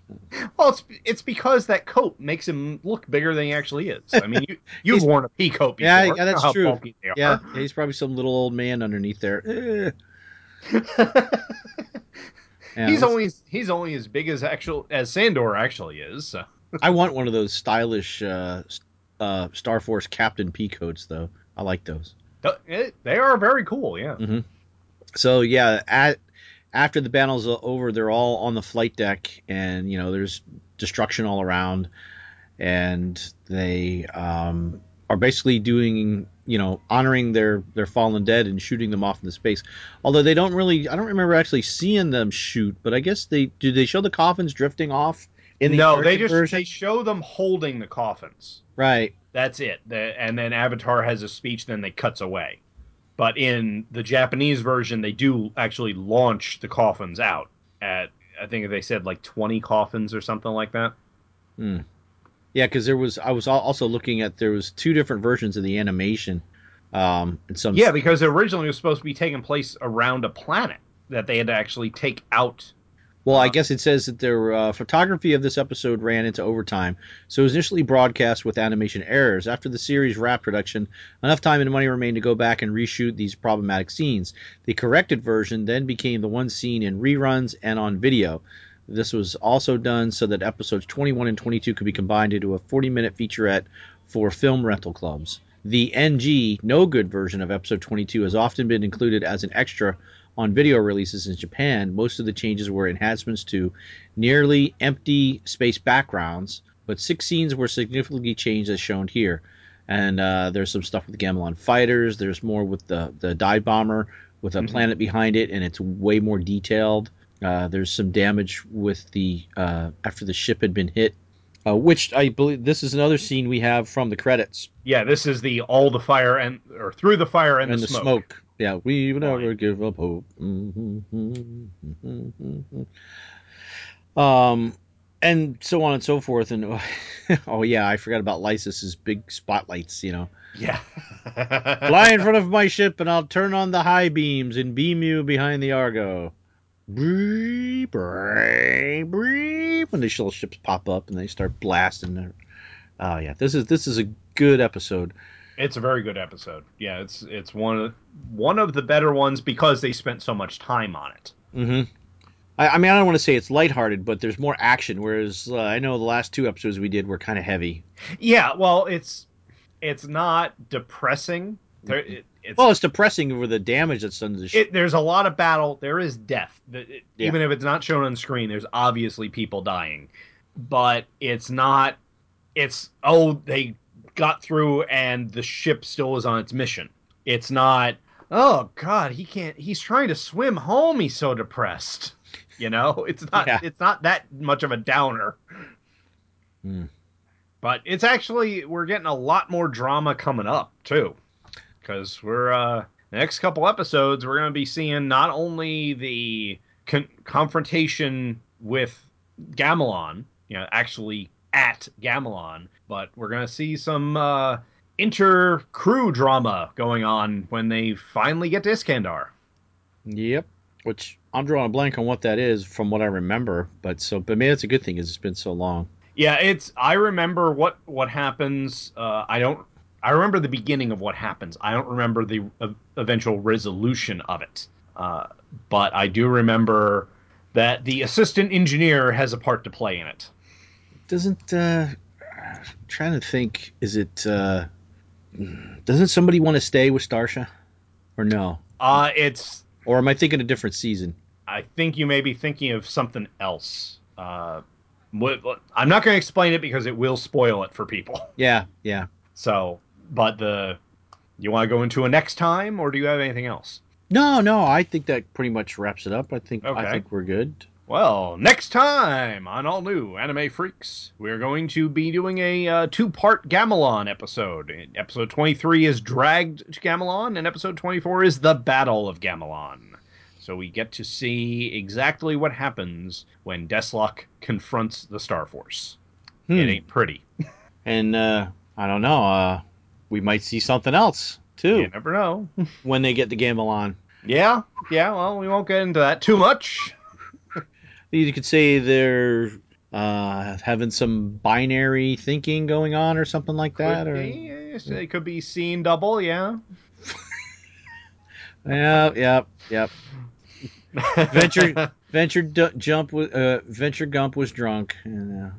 Well, it's it's because that coat makes him look bigger than he actually is. I mean, you you've worn a pea coat before. Yeah, yeah, that's true. Yeah, he's probably some little old man underneath there. Eh. Yeah, he's only he's only as big as actual as Sandor actually is. So. I want one of those stylish uh, uh, Star Force Captain P coats, though. I like those. It- They are very cool, yeah. So yeah, at after the battle's over, they're all on the flight deck, and you know there's destruction all around, and they um, are basically doing you know honoring their their fallen dead and shooting them off into space. Although they don't really, I don't remember actually seeing them shoot, but I guess they do. They show the coffins drifting off in the no, they just version? they show them holding the coffins. right. That's it. The, and then Avatar has a speech, then they cuts away. But in the Japanese version, they do actually launch the coffins out at I think they said like twenty coffins or something like that. Yeah, because there was I was also looking at there was two different versions of the animation, um, and some Yeah, because originally it was supposed to be taking place around a planet that they had to actually take out. Well, I Uh, guess it says that their uh, photography of this episode ran into overtime, so it was initially broadcast with animation errors. After the series wrapped production, enough time and money remained to go back and reshoot these problematic scenes. The corrected version then became the one seen in reruns and on video. This was also done so that episodes 21 and 22 could be combined into a 40 minute featurette for film rental clubs. The NG, no good version of episode 22 has often been included as an extra on video releases in Japan. Most of the changes were enhancements to nearly empty space backgrounds, but six scenes were significantly changed as shown here. And uh, there's some stuff with the Gamelon fighters. There's more with the the dive bomber with a Mhm. planet behind it, and it's way more detailed. Uh, there's some damage with the uh, after the ship had been hit, uh, which I believe this is another scene we have from the credits Yeah, this is the all the fire and or through the fire and, and the, the smoke. smoke. Yeah, we will never give up hope. Um, and so on and so forth. And oh yeah, I forgot about Lysis's big spotlights. You know, Yeah. fly in front of my ship, and I'll turn on the high beams and beam you behind the Argo. When the little ships pop up and they start blasting. Their... Oh yeah, this is this is a good episode. It's a very good episode. Yeah, it's it's one of one of the better ones because they spent so much time on it. Mm-hmm. I, I mean, I don't want to say it's lighthearted, but there's more action. Whereas uh, I know the last two episodes we did were kind of heavy. Yeah, well, it's it's not depressing. There, it, it's Well, it's depressing over the damage that's done to the ship. it, there's a lot of battle. There is death. It- Yeah. Even if it's not shown on screen, there's obviously people dying. But it's not. It's oh they got through and the ship still is on its mission. It's not. Oh God, he can't. He's trying to swim home. He's so depressed. You know, it's not. Yeah. It's not that much of a downer. Hmm. But it's actually we're getting a lot more drama coming up too, because we're uh, the next couple episodes we're going to be seeing not only the con- confrontation with Gamelon, you know, actually at Gamelon, but we're going to see some uh, inter crew drama going on when they finally get to Iskandar. Yep. Which I'm drawing a blank on what that is from what I remember. But so, but maybe that's a good thing because it's been so long. Yeah, it's. I remember what what happens. Uh, I don't. I remember the beginning of what happens. I don't remember the uh, eventual resolution of it. Uh, but I do remember that the assistant engineer has a part to play in it. Doesn't uh, trying to think. Is it? uh Doesn't somebody want to stay with Starsha, or no? Uh, it's. Or am I thinking a different season? I think you may be thinking of something else. Uh, I'm not going to explain it because it will spoil it for people. Yeah, yeah. So, but the you want to go into a next time, or do you have anything else? No, no, I think that pretty much wraps it up. I think Okay. I think we're good. Well, next time on All New Anime Freaks, we're going to be doing a uh, two part Gamelon episode. Episode 23 is Dragged to Gamelon, and episode 24 is The Battle of Gamelon. So we get to see exactly what happens when Desslok confronts the Star Force. Hmm. It ain't pretty. And uh, I don't know. Uh, we might see something else too You never know. when they get the Gamelon. Yeah, yeah, well, we won't get into that too much. You could say they're uh, having some binary thinking going on or something like that. Could Or be, yes, it could be seen double, yeah. yeah, yep, yep. Venture Venture D- Jump was uh, Venture Gump was drunk. And,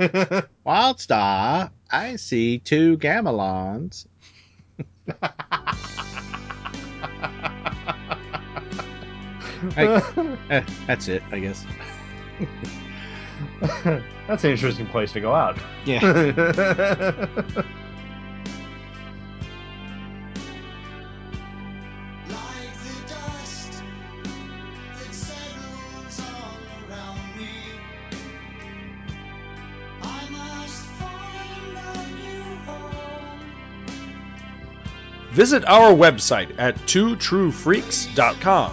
uh, Wildstar, I see two Gamelons. I- Eh, that's it, I guess. That's an interesting place to go out. Yeah. Like the dust that settles all around me. I must find a new home. Visit our website at twotruefreaks.com.